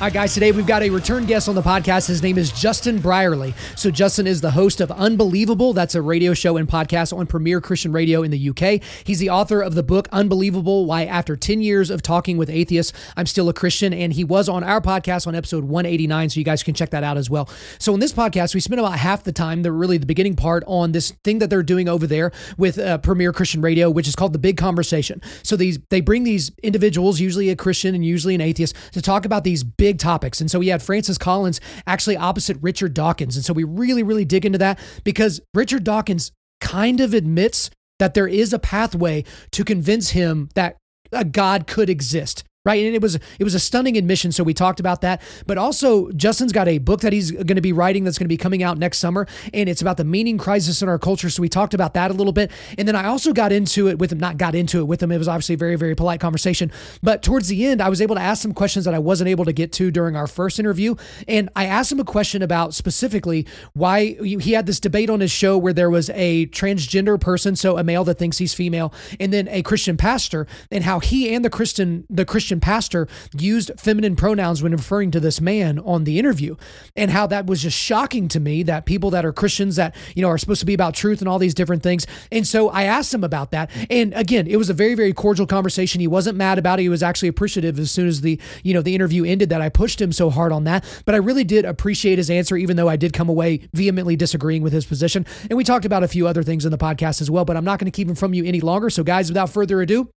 All right, guys, today we've got a return guest on the podcast. His name is Justin Brierley. So, Justin is the host of Unbelievable. That's a radio show and podcast on Premier Christian Radio in the UK. He's the author of the book Unbelievable Why, After 10 Years of Talking with Atheists, I'm Still a Christian. And he was on our podcast on episode 189. So, you guys can check that out as well. So, in this podcast, we spent about half the time, the really the beginning part, on this thing that they're doing over there with uh, Premier Christian Radio, which is called The Big Conversation. So, these they bring these individuals, usually a Christian and usually an atheist, to talk about these big big topics. And so we had Francis Collins actually opposite Richard Dawkins. And so we really, really dig into that because Richard Dawkins kind of admits that there is a pathway to convince him that a God could exist right and it was it was a stunning admission so we talked about that. But also justin's got a book that he's going to be writing that's going to be coming out next summer and it's about the meaning crisis in our culture so we talked about that a little bit. And then i also got into it with him not got into it with him it was obviously a very very polite conversation. But towards the end i was able to ask some questions that i wasn't able to get to during our first interview and i asked him a question about specifically why he had this debate on his show where there was a transgender person so a male that thinks he's female and then a christian pastor and how he and the christian the christian Christian pastor used feminine pronouns when referring to this man on the interview, and how that was just shocking to me that people that are Christians that, you know, are supposed to be about truth and all these different things. And so I asked him about that. And again, it was a very, very cordial conversation. He wasn't mad about it. He was actually appreciative as soon as the, you know, the interview ended that I pushed him so hard on that. But I really did appreciate his answer, even though I did come away vehemently disagreeing with his position. And we talked about a few other things in the podcast as well, but I'm not going to keep him from you any longer. So, guys, without further ado,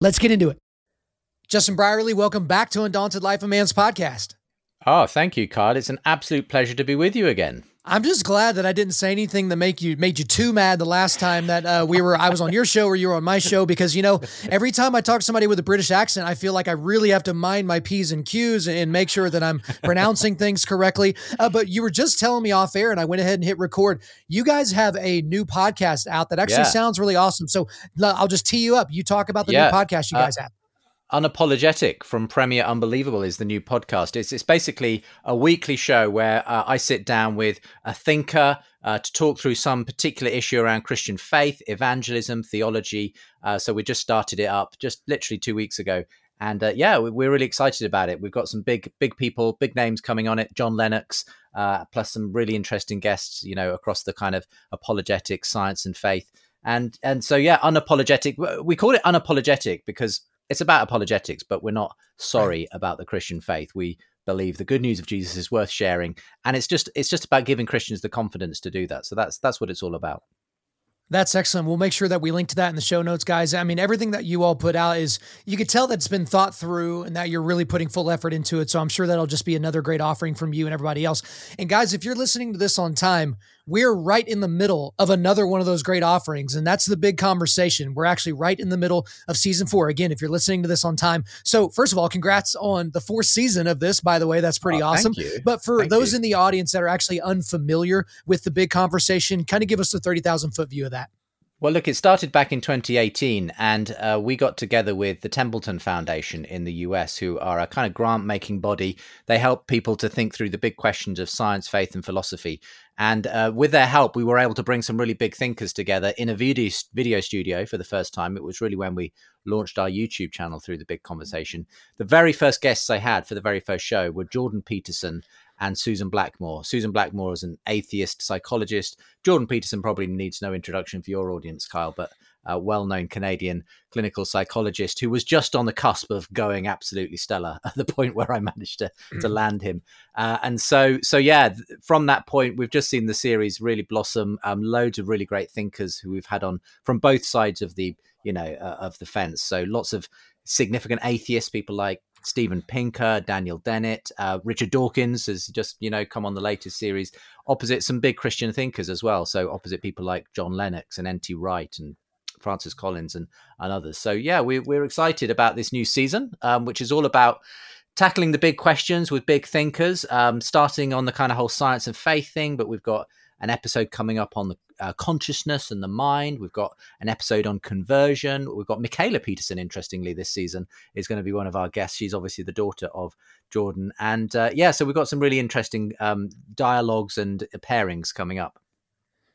let's get into it. Justin Brierley, welcome back to Undaunted Life of Man's podcast. Oh, thank you, Card. It's an absolute pleasure to be with you again. I'm just glad that I didn't say anything that make you made you too mad the last time that uh, we were I was on your show or you were on my show because you know every time I talk to somebody with a British accent I feel like I really have to mind my p's and q's and make sure that I'm pronouncing things correctly. Uh, but you were just telling me off air and I went ahead and hit record. You guys have a new podcast out that actually yeah. sounds really awesome. So I'll just tee you up. You talk about the yeah. new podcast you uh, guys uh, have. Unapologetic from Premier Unbelievable is the new podcast. It's, it's basically a weekly show where uh, I sit down with a thinker uh, to talk through some particular issue around Christian faith, evangelism, theology. Uh, so we just started it up just literally two weeks ago. And uh, yeah, we're really excited about it. We've got some big, big people, big names coming on it. John Lennox, uh, plus some really interesting guests, you know, across the kind of apologetic science, and faith. And and so yeah, unapologetic. We call it unapologetic because it's about apologetics, but we're not sorry about the Christian faith. We believe the good news of Jesus is worth sharing, and it's just it's just about giving Christians the confidence to do that. So that's that's what it's all about. That's excellent. We'll make sure that we link to that in the show notes, guys. I mean, everything that you all put out is you could tell that it's been thought through and that you're really putting full effort into it. So I'm sure that'll just be another great offering from you and everybody else. And guys, if you're listening to this on time, we're right in the middle of another one of those great offerings. And that's the big conversation. We're actually right in the middle of season four. Again, if you're listening to this on time. So, first of all, congrats on the fourth season of this, by the way. That's pretty oh, awesome. But for thank those you. in the audience that are actually unfamiliar with the big conversation, kind of give us a 30,000 foot view of that. Well, look, it started back in 2018, and uh, we got together with the Templeton Foundation in the US, who are a kind of grant making body. They help people to think through the big questions of science, faith, and philosophy. And uh, with their help, we were able to bring some really big thinkers together in a video, video studio for the first time. It was really when we launched our YouTube channel through the big conversation. The very first guests I had for the very first show were Jordan Peterson and Susan Blackmore. Susan Blackmore is an atheist psychologist. Jordan Peterson probably needs no introduction for your audience, Kyle, but a well known Canadian clinical psychologist who was just on the cusp of going absolutely stellar at the point where I managed to, to mm. land him. Uh, and so, so yeah, from that point, we've just seen the series really blossom. Um, loads of really great thinkers who we've had on from both sides of the, you know, uh, of the fence. So lots of significant atheists, people like Steven Pinker, Daniel Dennett, uh, Richard Dawkins has just you know come on the latest series. Opposite some big Christian thinkers as well. So opposite people like John Lennox and N.T. Wright and Francis Collins and and others. So yeah, we, we're excited about this new season, um, which is all about tackling the big questions with big thinkers. Um, starting on the kind of whole science and faith thing, but we've got an episode coming up on the uh, consciousness and the mind. We've got an episode on conversion. We've got Mikhaila Peterson, interestingly, this season is going to be one of our guests. She's obviously the daughter of Jordan. And uh, yeah, so we've got some really interesting um, dialogues and pairings coming up.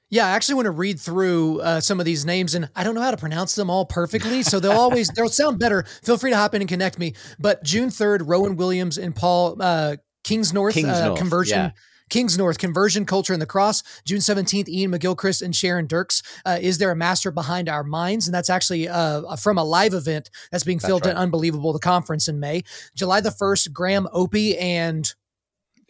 Yeah, I actually want to read through uh, some of these names, and I don't know how to pronounce them all perfectly, so they'll always they'll sound better. Feel free to hop in and connect me. But June third, Rowan Williams and Paul uh, Kingsnorth, uh, conversion. Yeah. Kingsnorth, Conversion Culture and the Cross. June 17th, Iain McGilchrist and Sharon Dirckx. Uh, is there a master behind our minds? And that's actually uh, from a live event that's being filmed right. at Unbelievable, the conference in May. July the 1st, Graham Oppy and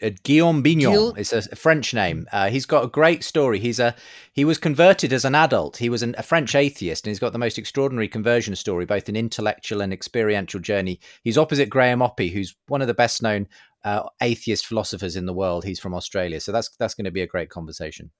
uh, Guillaume Bignon is a French name. Uh, he's got a great story. He's a he was converted as an adult. He was an, a French atheist, and he's got the most extraordinary conversion story, both an intellectual and experiential journey. He's opposite Graham Oppy, who's one of the best known uh, atheist philosophers in the world. He's from Australia, so that's that's going to be a great conversation.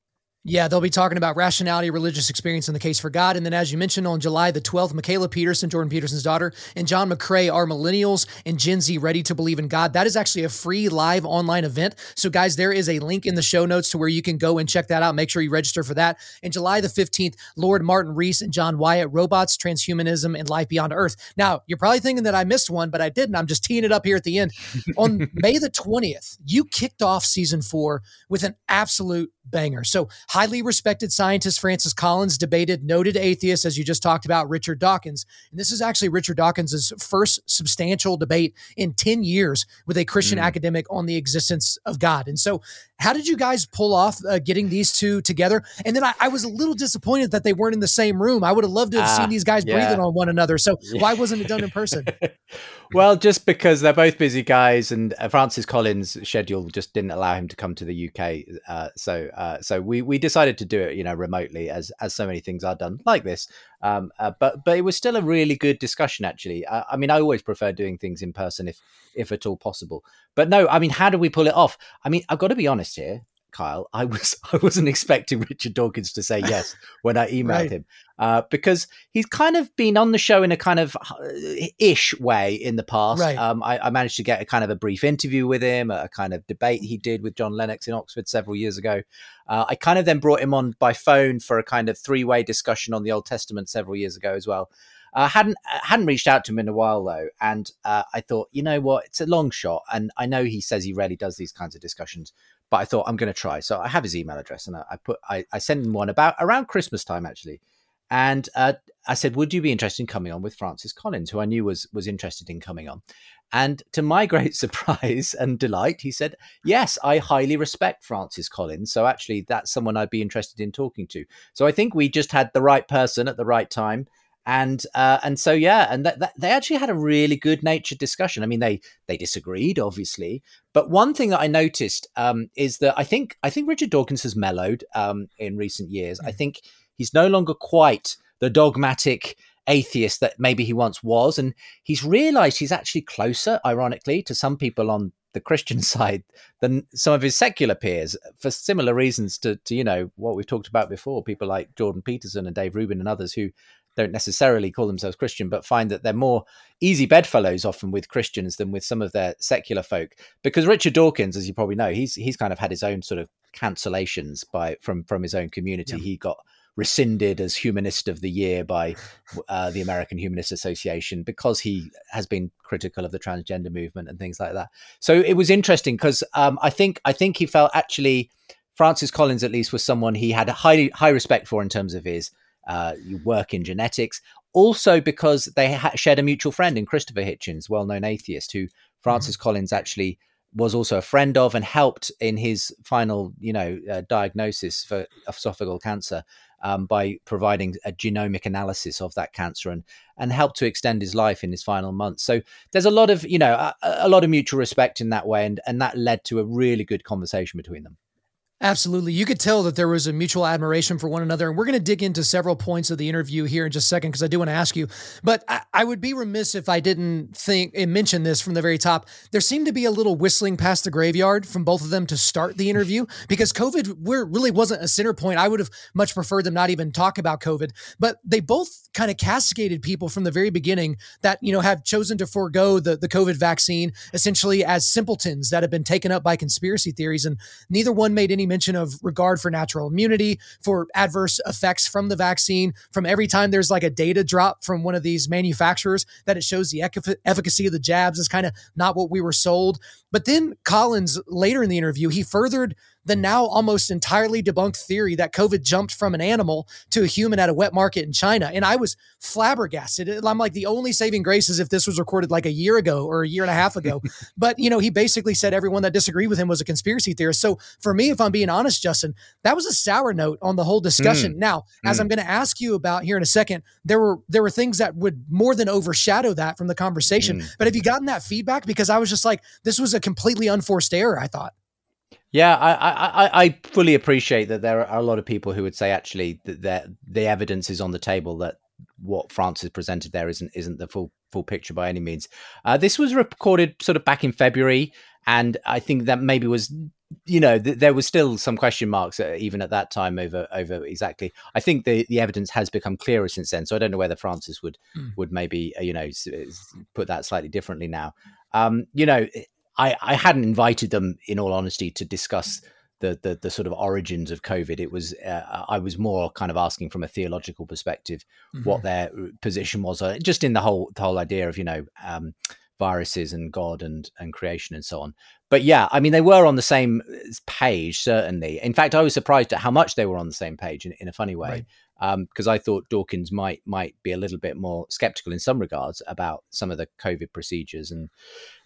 Yeah, they'll be talking about rationality, religious experience, and the case for God. And then, as you mentioned, on July the 12th, Mikhaila Peterson, Jordan Peterson's daughter, and John McCrae are millennials and Gen Z ready to believe in God. That is actually a free live online event. So, guys, there is a link in the show notes to where you can go and check that out. Make sure you register for that. And July the 15th, Lord Martin Rees and John Wyatt, Robots, Transhumanism, and Life Beyond Earth. Now, you're probably thinking that I missed one, but I didn't. I'm just teeing it up here at the end. on May the 20th, you kicked off season four with an absolute banger. So, highly respected scientist Francis Collins debated noted atheist, as you just talked about, Richard Dawkins. And this is actually Richard Dawkins' first substantial debate in 10 years with a Christian mm. academic on the existence of God. And so, how did you guys pull off uh, getting these two together? And then I, I, was a little disappointed that they weren't in the same room. I would have loved to have uh, seen these guys yeah. breathing on one another. So, why wasn't it done in person? well, just because they're both busy guys, and uh, Francis Collins' schedule just didn't allow him to come to the UK. Uh, so, uh, so we we decided to do it, you know, remotely, as as so many things are done like this. Um, uh, but but it was still a really good discussion, actually. I, I mean, I always prefer doing things in person if if at all possible. But no, I mean, how do we pull it off? I mean, I've got to be honest here. Kyle, I was I wasn't expecting Richard Dawkins to say yes when I emailed right. him uh, because he's kind of been on the show in a kind of uh, ish way in the past. Right. Um, I, I, managed to get a kind of a brief interview with him, a kind of debate he did with John Lennox in Oxford several years ago. Uh, I kind of then brought him on by phone for a kind of three way discussion on the Old Testament several years ago as well. I uh, hadn't uh, hadn't reached out to him in a while though, and uh, I thought, you know what, it's a long shot, and I know he says he rarely does these kinds of discussions, but I thought I'm going to try. So I have his email address, and I, I put I, I sent him one about around Christmas time actually, and uh, I said, would you be interested in coming on with Francis Collins, who I knew was was interested in coming on? And to my great surprise and delight, he said, Yes, I highly respect Francis Collins. So actually, that's someone I'd be interested in talking to. So I think we just had the right person at the right time and uh, and so yeah, and that, that, they actually had a really good natured discussion. I mean, they they disagreed, obviously, but one thing that I noticed um, is that I think I think Richard Dawkins has mellowed um, in recent years. Mm. I think he's no longer quite the dogmatic atheist that maybe he once was, and he's realised he's actually closer, ironically, to some people on the Christian side than some of his secular peers for similar reasons to, to you know what we've talked about before. People like Jordan Peterson and Dave Rubin and others who don't necessarily call themselves Christian, but find that they're more easy bedfellows often with Christians than with some of their secular folk. Because Richard Dawkins, as you probably know, he's he's kind of had his own sort of cancellations by from from his own community. Yeah. He got rescinded as humanist of the year by uh, the American Humanist Association because he has been critical of the transgender movement and things like that. So it was interesting because um, I think I think he felt actually Francis Collins at least was someone he had a high high respect for in terms of his uh, work in genetics. Also, because they ha- shared a mutual friend in Christopher Hitchens, well known atheist, who Francis mm-hmm. Collins actually was also a friend of and helped in his final, you know, uh, diagnosis for esophageal cancer um, by providing a genomic analysis of that cancer and and helped to extend his life in his final months. So there's a lot of, you know, a, a lot of mutual respect in that way, and and that led to a really good conversation between them. Absolutely. You could tell that there was a mutual admiration for one another. And we're going to dig into several points of the interview here in just a second because I do want to ask you. But I, I, would be remiss if I didn't think and mention this from the very top. There seemed to be a little whistling past the graveyard from both of them to start the interview because COVID really wasn't a center point. I would have much preferred them not even talk about COVID. But they both kind of cascaded people from the very beginning that, you know, have chosen to forego the, the COVID vaccine essentially as simpletons that have been taken up by conspiracy theories. And neither one made any mention of regard for natural immunity, for adverse effects from the vaccine, from every time there's like a data drop from one of these manufacturers that it shows the efficacy of the jabs is kind of not what we were sold. But then Collins later in the interview, he furthered the now almost entirely debunked theory that COVID jumped from an animal to a human at a wet market in China. And I was flabbergasted. I'm like, the only saving grace is if this was recorded like a year ago or a year and a half ago. but, you know, he basically said everyone that disagreed with him was a conspiracy theorist. So for me, if I'm being honest, Justin, that was a sour note on the whole discussion. Mm. Now, as mm. I'm going to ask you about here in a second, there were there were things that would more than overshadow that from the conversation. Mm. But have you gotten that feedback? Because I was just like, this was a completely unforced error, I thought. Yeah, I, I, I fully appreciate that there are a lot of people who would say actually that the evidence is on the table that what Francis presented there isn't isn't the full full picture by any means. Uh, this was recorded sort of back in February, and I think that maybe was you know th- there was still some question marks uh, even at that time over over exactly. I think the the evidence has become clearer since then, so I don't know whether Francis would mm. would maybe uh, you know put that slightly differently now. Um, you know, I, I hadn't invited them, in all honesty, to discuss the, the, the sort of origins of COVID. It was uh, I was more kind of asking from a theological perspective mm-hmm. what their position was, uh, just in the whole the whole idea of you know um, viruses and God and and creation and so on. But yeah, I mean they were on the same uh, page certainly. In fact, I was surprised at how much they were on the same page in, in a funny way. Right because um, I thought Dawkins might might be a little bit more skeptical in some regards about some of the COVID procedures and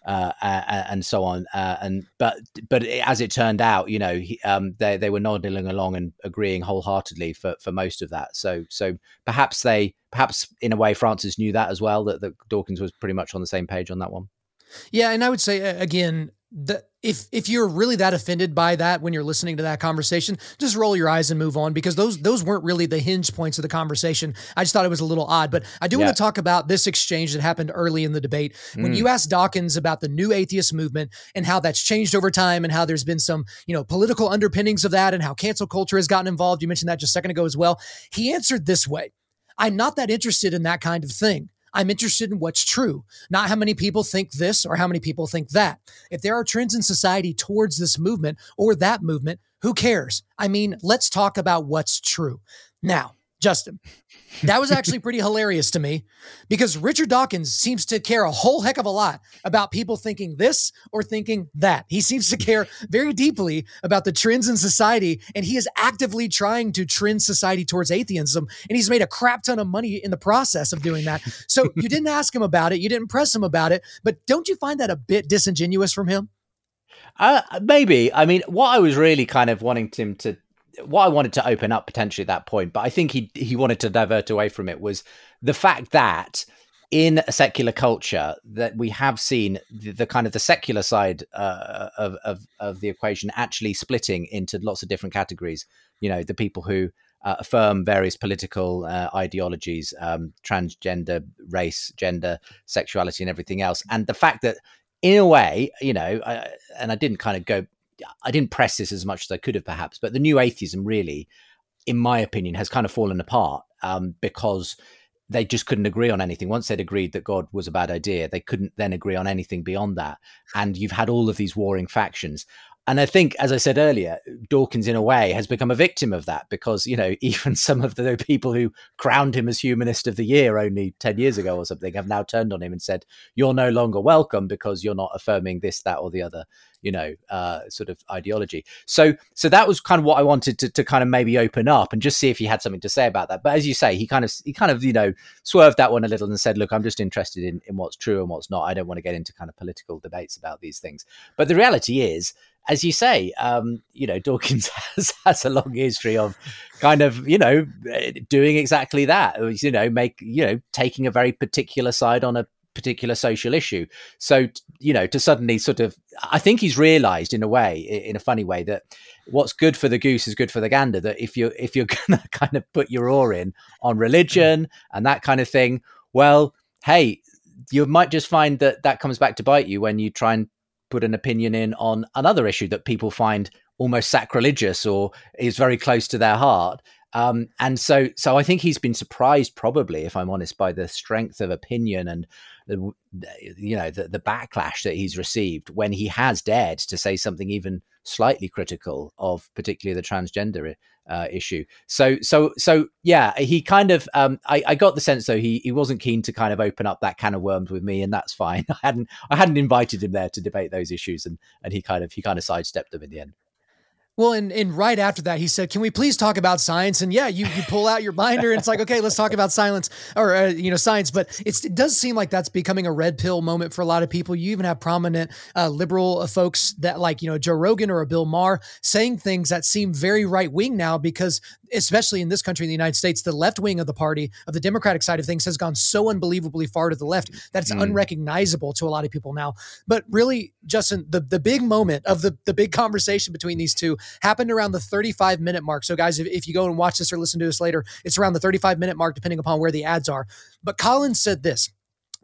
uh, and so on. Uh, and but but as it turned out, you know, he, um, they they were nodding along and agreeing wholeheartedly for for most of that. So so perhaps they perhaps in a way Francis knew that as well that, that Dawkins was pretty much on the same page on that one. Yeah, and I would say again, the if if you're really that offended by that when you're listening to that conversation, just roll your eyes and move on because those those weren't really the hinge points of the conversation. I just thought it was a little odd, but I do yeah. want to talk about this exchange that happened early in the debate when mm. you asked Dawkins about the new atheist movement and how that's changed over time and how there's been some you know political underpinnings of that and how cancel culture has gotten involved. You mentioned that just a second ago as well. He answered this way. I'm not that interested in that kind of thing. I'm interested in what's true, not how many people think this or how many people think that. If there are trends in society towards this movement or that movement, who cares? I mean, let's talk about what's true. Now, Justin, that was actually pretty hilarious to me because Richard Dawkins seems to care a whole heck of a lot about people thinking this or thinking that. He seems to care very deeply about the trends in society, and he is actively trying to trend society towards atheism. And he's made a crap ton of money in the process of doing that. So you didn't ask him about it, you didn't press him about it, but don't you find that a bit disingenuous from him? Uh, maybe. I mean, what I was really kind of wanting him to what I wanted to open up potentially at that point, but I think he he wanted to divert away from it was the fact that in a secular culture that we have seen the, the kind of the secular side uh, of, of of the equation actually splitting into lots of different categories. You know, the people who uh, affirm various political uh, ideologies, um, transgender, race, gender, sexuality, and everything else, and the fact that in a way, you know, I, and I didn't kind of go I didn't press this as much as I could have perhaps, but the new atheism really, in my opinion, has kind of fallen apart um, because they just couldn't agree on anything. Once they'd agreed that God was a bad idea, they couldn't then agree on anything beyond that. And you've had all of these warring factions. And I think, as I said earlier, Dawkins, in a way, has become a victim of that because, you know, even some of the people who crowned him as Humanist of the Year only 10 years ago or something have now turned on him and said, You're no longer welcome because you're not affirming this, that, or the other you know uh, sort of ideology. So so that was kind of what I wanted to, to kind of maybe open up and just see if he had something to say about that. But as you say, he kind of he kind of you know swerved that one a little and said, look, I'm just interested in in what's true and what's not. I don't want to get into kind of political debates about these things. But the reality is as you say, um, you know, Dawkins has, has a long history of kind of, you know, doing exactly that. You know, make you know, taking a very particular side on a particular social issue. So, you know, to suddenly sort of, I think he's realised in a way, in a funny way, that what's good for the goose is good for the gander. That if you're if you're to kind of put your oar in on religion and that kind of thing, well, hey, you might just find that that comes back to bite you when you try and put an opinion in on another issue that people find almost sacrilegious or is very close to their heart. Um, and so, so I think he's been surprised, probably, if I'm honest, by the strength of opinion and the, you know, the, the backlash that he's received when he has dared to say something even slightly critical of, particularly the transgender uh, issue. So, so, so, yeah, he kind of, um, I, I got the sense though he he wasn't keen to kind of open up that can of worms with me, and that's fine. I hadn't I hadn't invited him there to debate those issues, and and he kind of he kind of sidestepped them in the end. Well, and, and right after that, he said, "Can we please talk about science?" And yeah, you you pull out your binder, and it's like, okay, let's talk about silence or uh, you know science. But it does seem like that's becoming a red pill moment for a lot of people. You even have prominent uh, liberal uh, folks that like you know Joe Rogan or a Bill Maher saying things that seem very right wing now because especially in this country, in the United States, the left wing of the party, of the Democratic side of things, has gone so unbelievably far to the left that it's mm. unrecognizable to a lot of people now. But really, Justin, the, the big moment of the, the big conversation between these two happened around the 35 minute mark. So, guys, if, if you go and watch this or listen to this later, it's around the 35 minute mark, depending upon where the ads are. But Collins said this.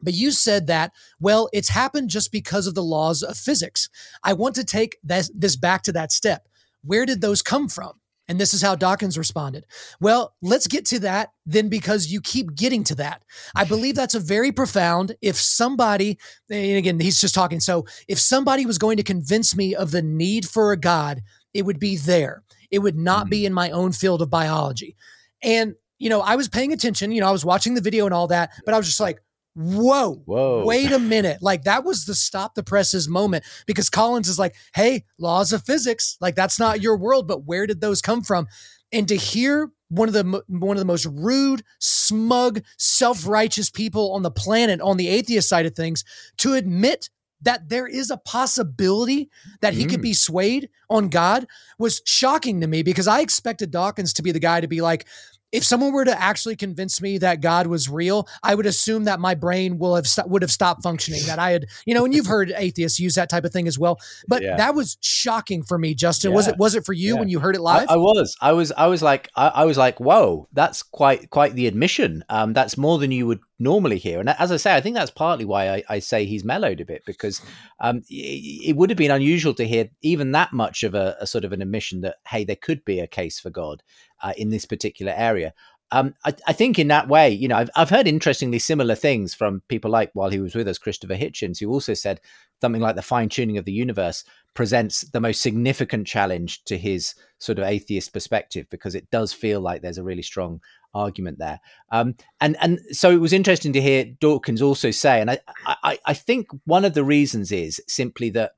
But you said that, well, it's happened just because of the laws of physics. I want to take this, this back to that step. Where did those come from? And this is how Dawkins responded. Well, let's get to that then because you keep getting to that. I believe that's a very profound. If somebody, and again, he's just talking. So if somebody was going to convince me of the need for a God, it would be there. It would not be mm. in my own field of biology. And, you know, I was paying attention, you know, I was watching the video and all that, but I was just like, whoa, whoa, wait a minute. Like that was the stop the presses moment because Collins is like, hey, laws of physics, like that's not your world, but where did those come from? And to hear one of the one of the most rude, smug, self-righteous people on the planet on the atheist side of things to admit that there is a possibility that he mm. could be swayed on God was shocking to me because I expected Dawkins to be the guy to be like, if someone were to actually convince me that God was real, I would assume that my brain will have st- would have stopped functioning. That I had, you know, and you've heard atheists use that type of thing as well. But yeah. that was shocking for me, Justin. Yeah. Was it? Was it for you yeah. when you heard it live? I, I, was. I was. I was like. I, I, was like, whoa, that's quite quite the admission. Um, that's more than you would normally here. And as I say, I think that's partly why I, I say he's mellowed a bit because um, it, it, would have been unusual to hear even that much of a, a sort of an admission that hey, there could be a case for God uh, in this particular area. Um, I, I, think in that way, you know, I've, I've heard interestingly similar things from people like while he was with us, Christopher Hitchens, who also said something like the fine tuning of the universe presents the most significant challenge to his sort of atheist perspective because it does feel like there's a really strong argument there. Um, and and so it was interesting to hear Dawkins also say, and I, I I think one of the reasons is simply that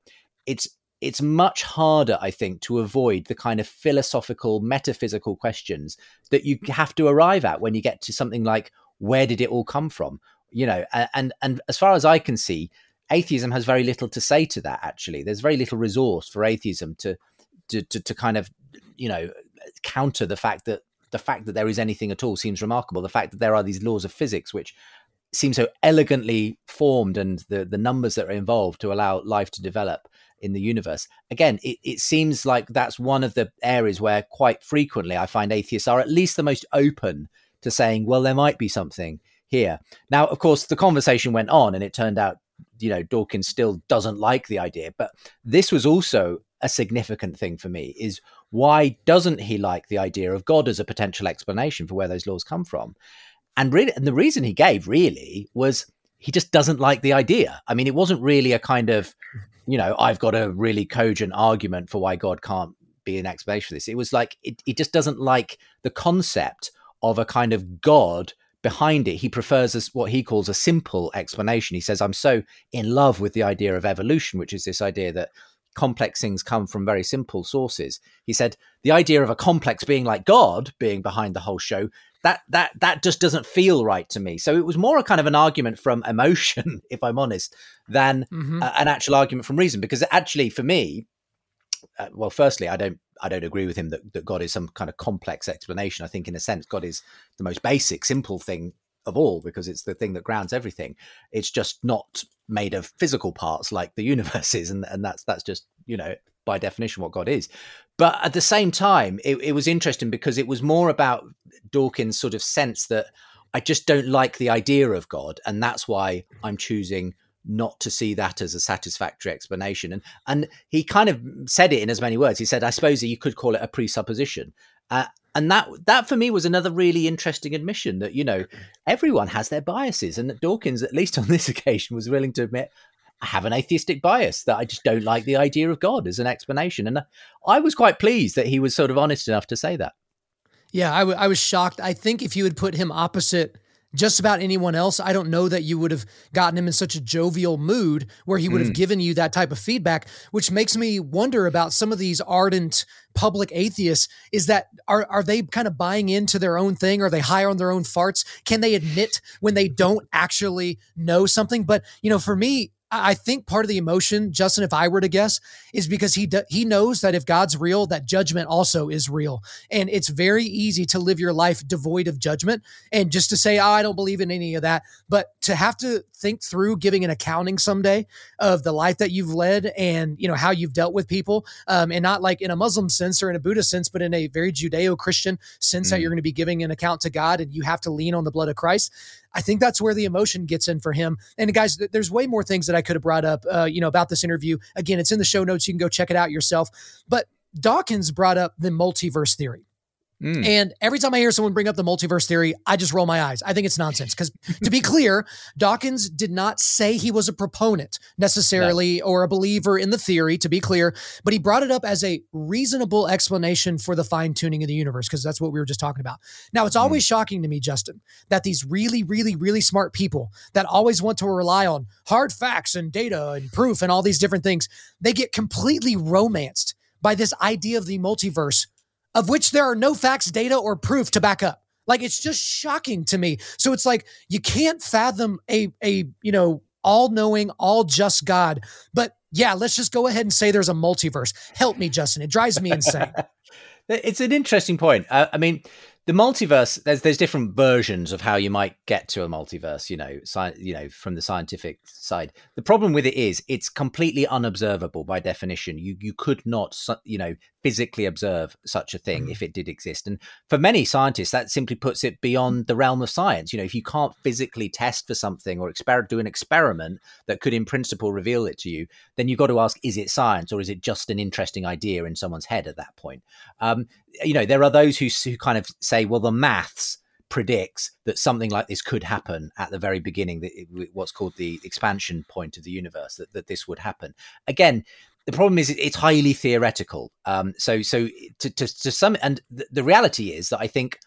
it's it's much harder, I think, to avoid the kind of philosophical, metaphysical questions that you have to arrive at when you get to something like where did it all come from? You know, and and as far as I can see, atheism has very little to say to that. Actually, there's very little resource for atheism to to to, to kind of you know counter the fact that the fact that there is anything at all seems remarkable. The fact that there are these laws of physics which seem so elegantly formed and the the numbers that are involved to allow life to develop in the universe. Again, it, it seems like that's one of the areas where quite frequently I find atheists are at least the most open to saying, well, there might be something here. Now, of course, the conversation went on and it turned out, you know, Dawkins still doesn't like the idea. But this was also a significant thing for me is why doesn't he like the idea of God as a potential explanation for where those laws come from? And really, and the reason he gave really was he just doesn't like the idea. I mean, it wasn't really a kind of you know, I've got a really cogent argument for why God can't be an explanation for this. It was like it, it just doesn't like the concept of a kind of God behind it. He prefers as what he calls a simple explanation. He says, I'm so in love with the idea of evolution, which is this idea that complex things come from very simple sources. He said, the idea of a complex being like God being behind the whole show that that that just doesn't feel right to me. So it was more a kind of an argument from emotion, if I'm honest, than mm-hmm. an actual argument from reason. Because actually, for me, uh, well, firstly, I don't I don't agree with him that, that God is some kind of complex explanation. I think, in a sense, God is the most basic, simple thing of all because it's the thing that grounds everything. It's just not made of physical parts like the universe is, and and that's that's just you know by definition what God is. But at the same time, it, it was interesting because it was more about Dawkins' sort of sense that I just don't like the idea of God, and that's why I'm choosing not to see that as a satisfactory explanation. And and he kind of said it in as many words. He said, "I suppose you could call it a presupposition." Uh, and that that for me was another really interesting admission that you know mm-hmm. everyone has their biases and that dawkins at least on this occasion was willing to admit I have an atheistic bias that I just don't like the idea of God as an explanation. And uh, I was quite pleased that he was sort of honest enough to say that. Yeah, I, w- I was shocked. I think if you had put him opposite just about anyone else, I don't know that you would have gotten him in such a jovial mood where he would mm. have given you that type of feedback, which makes me wonder about some of these ardent public atheists. Is that are are they kind of buying into their own thing? Are they high on their own farts? Can they admit when they don't actually know something? But you know for me I think part of the emotion, Justin, if I were to guess, is because he do, he knows that if God's real, that judgment also is real, and it's very easy to live your life devoid of judgment and just to say, oh, "I don't believe in any of that," but to have to think through giving an accounting someday of the life that you've led and you know how you've dealt with people, um, and not like in a Muslim sense or in a Buddhist sense, but in a very Judeo-Christian sense mm. that you're going to be giving an account to God and you have to lean on the blood of Christ. I think that's where the emotion gets in for him. And guys, there's way more things that I could have brought up, uh, you know, about this interview. Again, it's in the show notes. You can go check it out yourself. But Dawkins brought up the multiverse theory. Mm. And every time I hear someone bring up the multiverse theory, I just roll my eyes. I think it's nonsense. Because to be clear, Dawkins did not say he was a proponent necessarily no. or a believer in the theory, to be clear, but he brought it up as a reasonable explanation for the fine tuning of the universe, because that's what we were just talking about. Now, it's always mm. shocking to me, Justin, that these really, really, really smart people that always want to rely on hard facts and data and proof and all these different things, they get completely romanced by this idea of the multiverse of which there are no facts, data, or proof to back up. Like it's just shocking to me. So it's like you can't fathom a a you know all knowing, all just God. But yeah, let's just go ahead and say there's a multiverse. Help me, Justin. It drives me insane. it's an interesting point. Uh, I mean, the multiverse there's there's different versions of how you might get to a multiverse you know sci- you know from the scientific side the problem with it is it's completely unobservable by definition you you could not you know physically observe such a thing mm. if it did exist and for many scientists that simply puts it beyond the realm of science you know if you can't physically test for something or exper- do an experiment that could in principle reveal it to you then you've got to ask is it science or is it just an interesting idea in someone's head at that point um, you know, there are those who, who kind of say, well, the maths predicts that something like this could happen at the very beginning, what's called the expansion point of the universe, that, that this would happen. Again, the problem is it's highly theoretical. Um, so, so to, to, to some, and the, the reality is that I think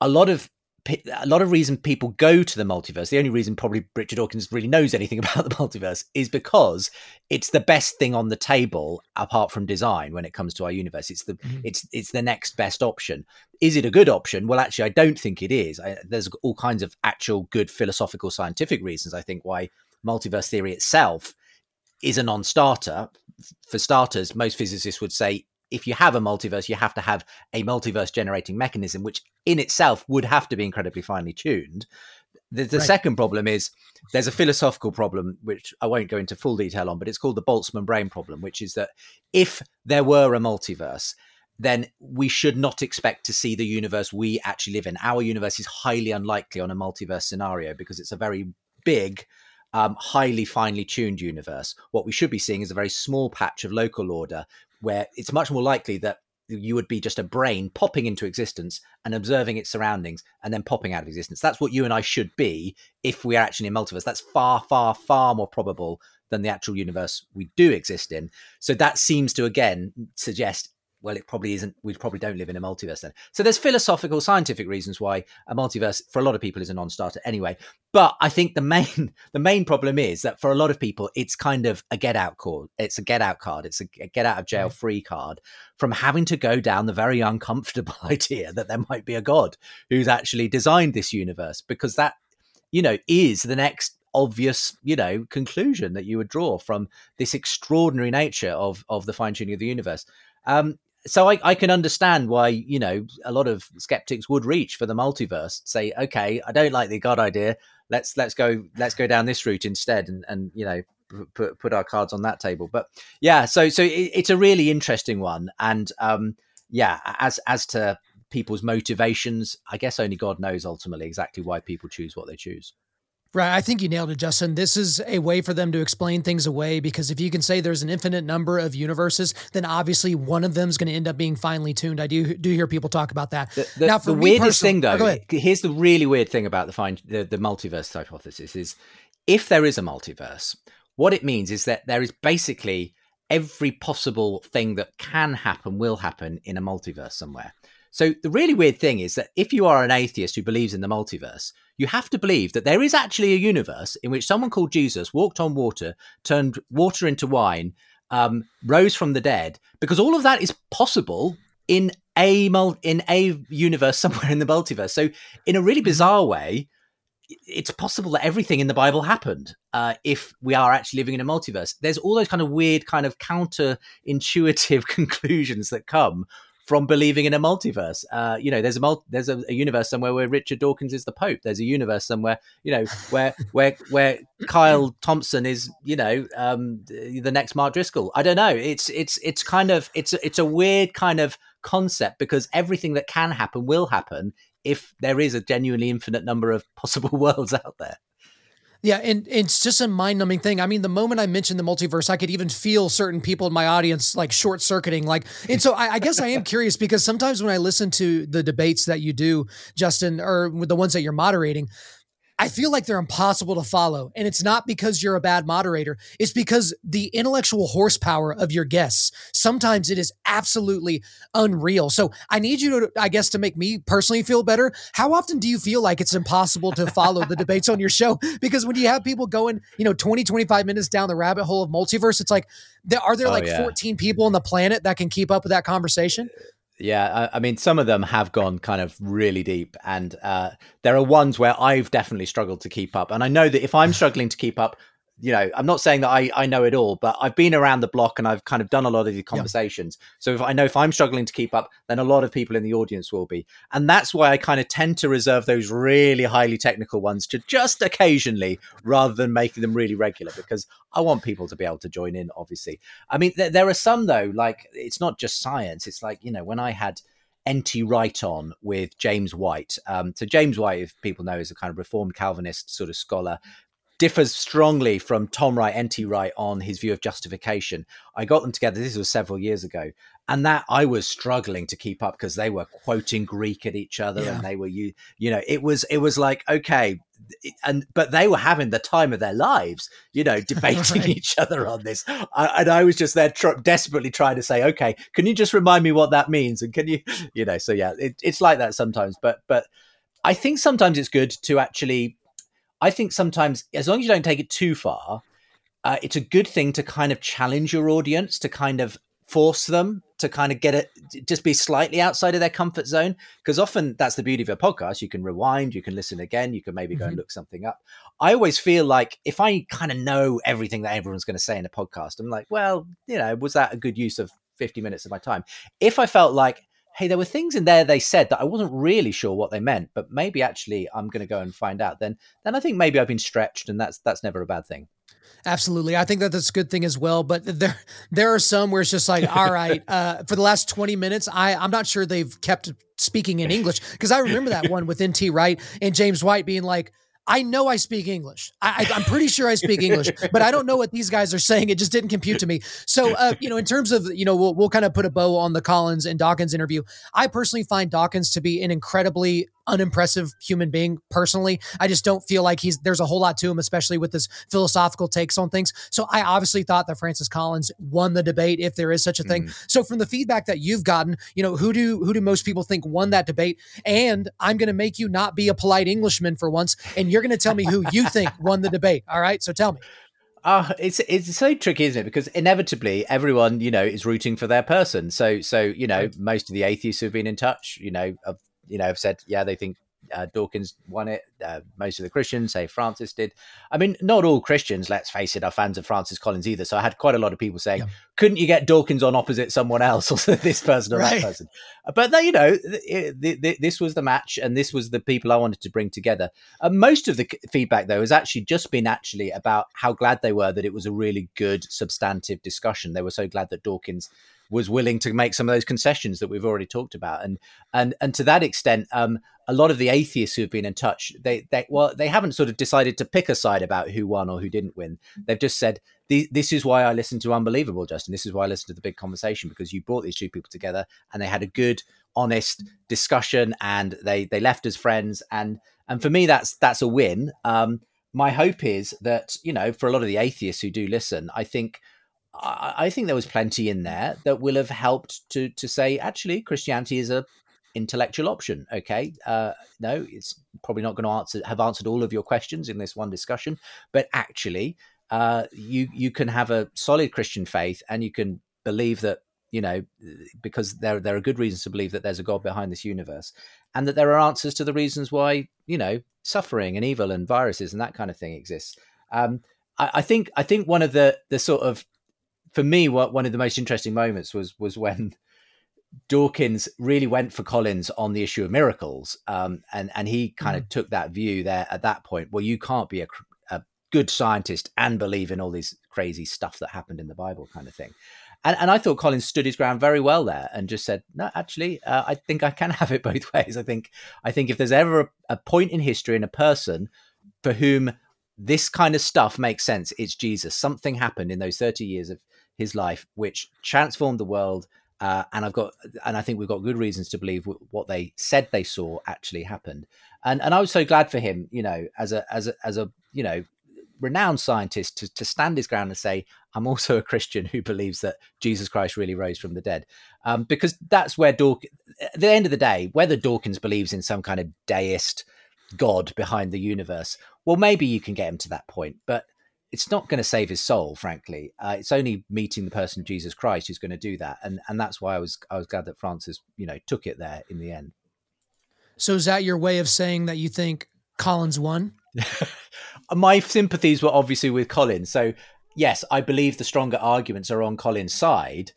a lot of a lot of reason people go to the multiverse, the only reason probably Richard Dawkins really knows anything about the multiverse is because it's the best thing on the table apart from design when it comes to our universe. It's the mm-hmm. it's it's the next best option. Is it a good option? Well, actually, I don't think it is. I, there's all kinds of actual good philosophical, scientific reasons. I think why multiverse theory itself is a non-starter. For starters, most physicists would say if you have a multiverse, you have to have a multiverse generating mechanism, which in itself would have to be incredibly finely tuned. The, the right. second problem is there's a philosophical problem, which I won't go into full detail on, but it's called the Boltzmann brain problem, which is that if there were a multiverse, then we should not expect to see the universe we actually live in. Our universe is highly unlikely on a multiverse scenario because it's a very big, um, highly finely tuned universe. What we should be seeing is a very small patch of local order where it's much more likely that you would be just a brain popping into existence and observing its surroundings and then popping out of existence. That's what you and I should be if we are actually in multiverse. That's far, far, far more probable than the actual universe we do exist in. So that seems to again suggest well, it probably isn't. We probably don't live in a multiverse then. So there's philosophical, scientific reasons why a multiverse for a lot of people is a non-starter anyway. But I think the main the main problem is that for a lot of people, it's kind of a get out card. It's a get out card. It's a get out of jail free card from having to go down the very uncomfortable idea that there might be a god who's actually designed this universe because that you know is the next obvious, you know, conclusion that you would draw from this extraordinary nature of of the fine tuning of the universe. Um, so I, I, can understand why you know a lot of skeptics would reach for the multiverse say okay i don't like the god idea. Let's let's go let's go down this route instead and and you know put put our cards on that table. But yeah so so it, it's a really interesting one. And um yeah as as to people's motivations i guess only god knows ultimately exactly why people choose what they choose Right. I think you nailed it, Justin. This is a way for them to explain things away because if you can say there's an infinite number of universes, then obviously one of them is going to end up being finely tuned. I do do hear people talk about that. The, the, now, the weirdest thing, though, oh, here's the really weird thing about the, find, the the multiverse hypothesis is if there is a multiverse, what it means is that there is basically every possible thing that can happen will happen in a multiverse somewhere. So the really weird thing is that if you are an atheist who believes in the multiverse, you have to believe that there is actually a universe in which someone called Jesus walked on water, turned water into wine, um, rose from the dead, because all of that is possible in a mul- in a universe somewhere in the multiverse. So in a really mm-hmm. bizarre way, it's possible that everything in the Bible happened uh, if we are actually living in a multiverse. There's all those kind of weird, kind of counter-intuitive conclusions that come from believing in a multiverse. Uh, you know, there's a mul- there's a, a, universe somewhere where Richard Dawkins is the Pope. There's a universe somewhere, you know, where where where Kyle Thompson is, you know, um, the next Mark Driscoll. I don't know. It's it's it's kind of it's it's a weird kind of concept because everything that can happen will happen if there is a genuinely infinite number of possible worlds out there. Yeah, and, and it's just a mind numbing thing. I mean, the moment I mentioned the multiverse, I could even feel certain people in my audience like short circuiting. Like, and so I, I, guess I am curious because sometimes when I listen to the debates that you do, Justin, or the ones that you're moderating, I feel like they're impossible to follow. And it's not because you're a bad moderator, it's because the intellectual horsepower of your guests, sometimes it is absolutely unreal. So I need you to, I guess, to make me personally feel better. How often do you feel like it's impossible to follow the debates on your show? Because when you have people going, you know, 20, 25 minutes down the rabbit hole of multiverse, it's like, are there oh, like yeah. 14 people on the planet that can keep up with that conversation? Yeah, I, I, mean, some of them have gone kind of really deep, and uh, there are ones where I've definitely struggled to keep up. And I know that if I'm struggling to keep up, you know, I'm not saying that I, I know it all, but I've been around the block and I've kind of done a lot of these conversations. Yeah. So if I know if I'm struggling to keep up, then a lot of people in the audience will be. And that's why I kind of tend to reserve those really highly technical ones to just occasionally rather than making them really regular because I want people to be able to join in, obviously. I mean, th- there are some though, like it's not just science. It's like, you know, when I had N.T. Wright on with James White. Um, so James White, if people know, is a kind of reformed Calvinist sort of scholar differs strongly from Tom Wright, N.T. Wright on his view of justification. I got them together. This was several years ago, and that I was struggling to keep up because they were quoting Greek at each other, yeah. and they were you you know it was it was like okay, and but they were having the time of their lives, you know, debating right. each other on this, I, and I was just there tr- desperately trying to say, okay, can you just remind me what that means, and can you, you know, so yeah, it, it's like that sometimes, but but. I think sometimes it's good to actually I think sometimes, as long as you don't take it too far, uh, it's a good thing to kind of challenge your audience, to kind of force them to kind of get it, just be slightly outside of their comfort zone. Because often that's the beauty of a podcast. You can rewind, you can listen again, you can maybe go mm-hmm. and look something up. I always feel like if I kind of know everything that everyone's going to say in a podcast, I'm like, well, you know, was that a good use of 50 minutes of my time? If I felt like, hey, there were things in there they said that I wasn't really sure what they meant, but maybe actually I'm going to go and find out. Then, then I think maybe I've been stretched, and that's that's never a bad thing. Absolutely, I think that that's a good thing as well. But there there are some where it's just like, all right, uh, for the last twenty minutes, I I'm not sure they've kept speaking in English because I remember that one with NT Wright and James White being like I know I speak English. I, am pretty sure I speak English, but I don't know what these guys are saying. It just didn't compute to me. So, uh, you know, in terms of, you know, we'll, we'll kind of put a bow on the Collins and Dawkins interview. I personally find Dawkins to be an incredibly unimpressive human being personally. I just don't feel like he's there's a whole lot to him, especially with his philosophical takes on things. So I obviously thought that Francis Collins won the debate, if there is such a thing. Mm. So from the feedback that you've gotten, you know, who do who do most people think won that debate? And I'm gonna make you not be a polite Englishman for once, and you're gonna tell me who you think won the debate. All right. So tell me. Uh, it's it's so tricky, isn't it? Because inevitably everyone, you know, is rooting for their person. So so you know, most of the atheists who've been in touch, you know, have you know, have said, yeah, they think uh, Dawkins won it. Uh, most of the Christians say Francis did. I mean, not all Christians, let's face it, are fans of Francis Collins either. So I had quite a lot of people saying, yeah. couldn't you get Dawkins on opposite someone else or this person or right. that person? But, you know, this was the match and this was the people I wanted to bring together. Uh, most of the feedback, though, has actually just been actually about how glad they were that it was a really good, substantive discussion. They were so glad that Dawkins was willing to make some of those concessions that we've already talked about. And and and to that extent, um, a lot of the atheists who've been in touch, they they well, they haven't sort of decided to pick a side about who won or who didn't win. They've just said this is why I listened to Unbelievable, Justin. This is why I listened to the big conversation because you brought these two people together and they had a good, honest discussion and they they left as friends. And and for me, that's that's a win. Um, my hope is that you know, for a lot of the atheists who do listen, I think I, think there was plenty in there that will have helped to to say actually Christianity is a intellectual option. Okay, uh, no, it's probably not going to answer have answered all of your questions in this one discussion, but actually, uh, you you can have a solid Christian faith and you can believe that you know because there there are good reasons to believe that there's a God behind this universe, and that there are answers to the reasons why you know suffering and evil and viruses and that kind of thing exists. Um, I, I think I think one of the the sort of for me, what one of the most interesting moments was was when Dawkins really went for Collins on the issue of miracles, um, and and he kind of mm. took that view there at that point. Well, you can't be a, a good scientist and believe in all this crazy stuff that happened in the Bible, kind of thing. And, and I thought Collins stood his ground very well there and just said, no, actually, uh, I think I can have it both ways. I think I think if there's ever a, a point in history and a person for whom this kind of stuff makes sense, it's Jesus. Something happened in those 30 years of his life, which transformed the world. Uh, and I've got, and I think we've got good reasons to believe what they said they saw actually happened. And and I was so glad for him, you know, as a as a as a you know renowned scientist to, to stand his ground and say, I'm also a Christian who believes that Jesus Christ really rose from the dead. Um, because that's where Dawkins, at the end of the day, whether Dawkins believes in some kind of deist God behind the universe, well, maybe you can get him to that point. But it's not going to save his soul, frankly. Uh, it's only meeting the person of Jesus Christ who's going to do that, and and that's why I was I was glad that Francis, you know, took it there in the end. So is that your way of saying that you think Collins won? My sympathies were obviously with Collins, so yes, I believe the stronger arguments are on Collins' side,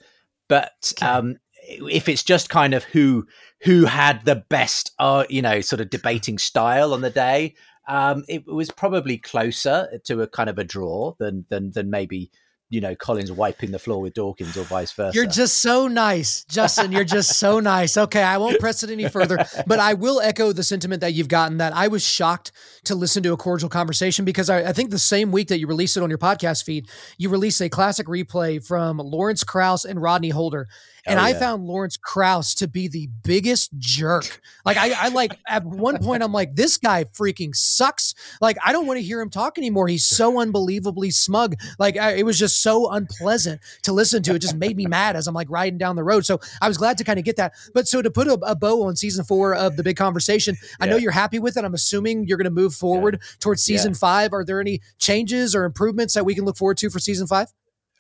but okay. um, if it's just kind of who who had the best, uh, you know, sort of debating style on the day, um, it was probably closer to a kind of a draw than than than maybe you know Collins wiping the floor with Dawkins or vice versa. You're just so nice, Justin. You're just so nice. Okay, I won't press it any further, but I will echo the sentiment that you've gotten. That I was shocked to listen to a cordial conversation because I, I think the same week that you released it on your podcast feed, you released a classic replay from Lawrence Krauss and Rodney Holder, and yeah. I found Lawrence Krauss to be the biggest jerk. Like I, I like at one point I'm like, this guy freaking sucks. Like I don't want to hear him talk anymore. He's so unbelievably smug. Like I, it was just so unpleasant to listen to. It just made me mad as I'm like riding down the road. So I was glad to kind of get that. But so to put a, a bow on season four of the big conversation, I know you're happy with it. I'm assuming you're going to move forward yeah. towards season five. Are there any changes or improvements that we can look forward to for season five?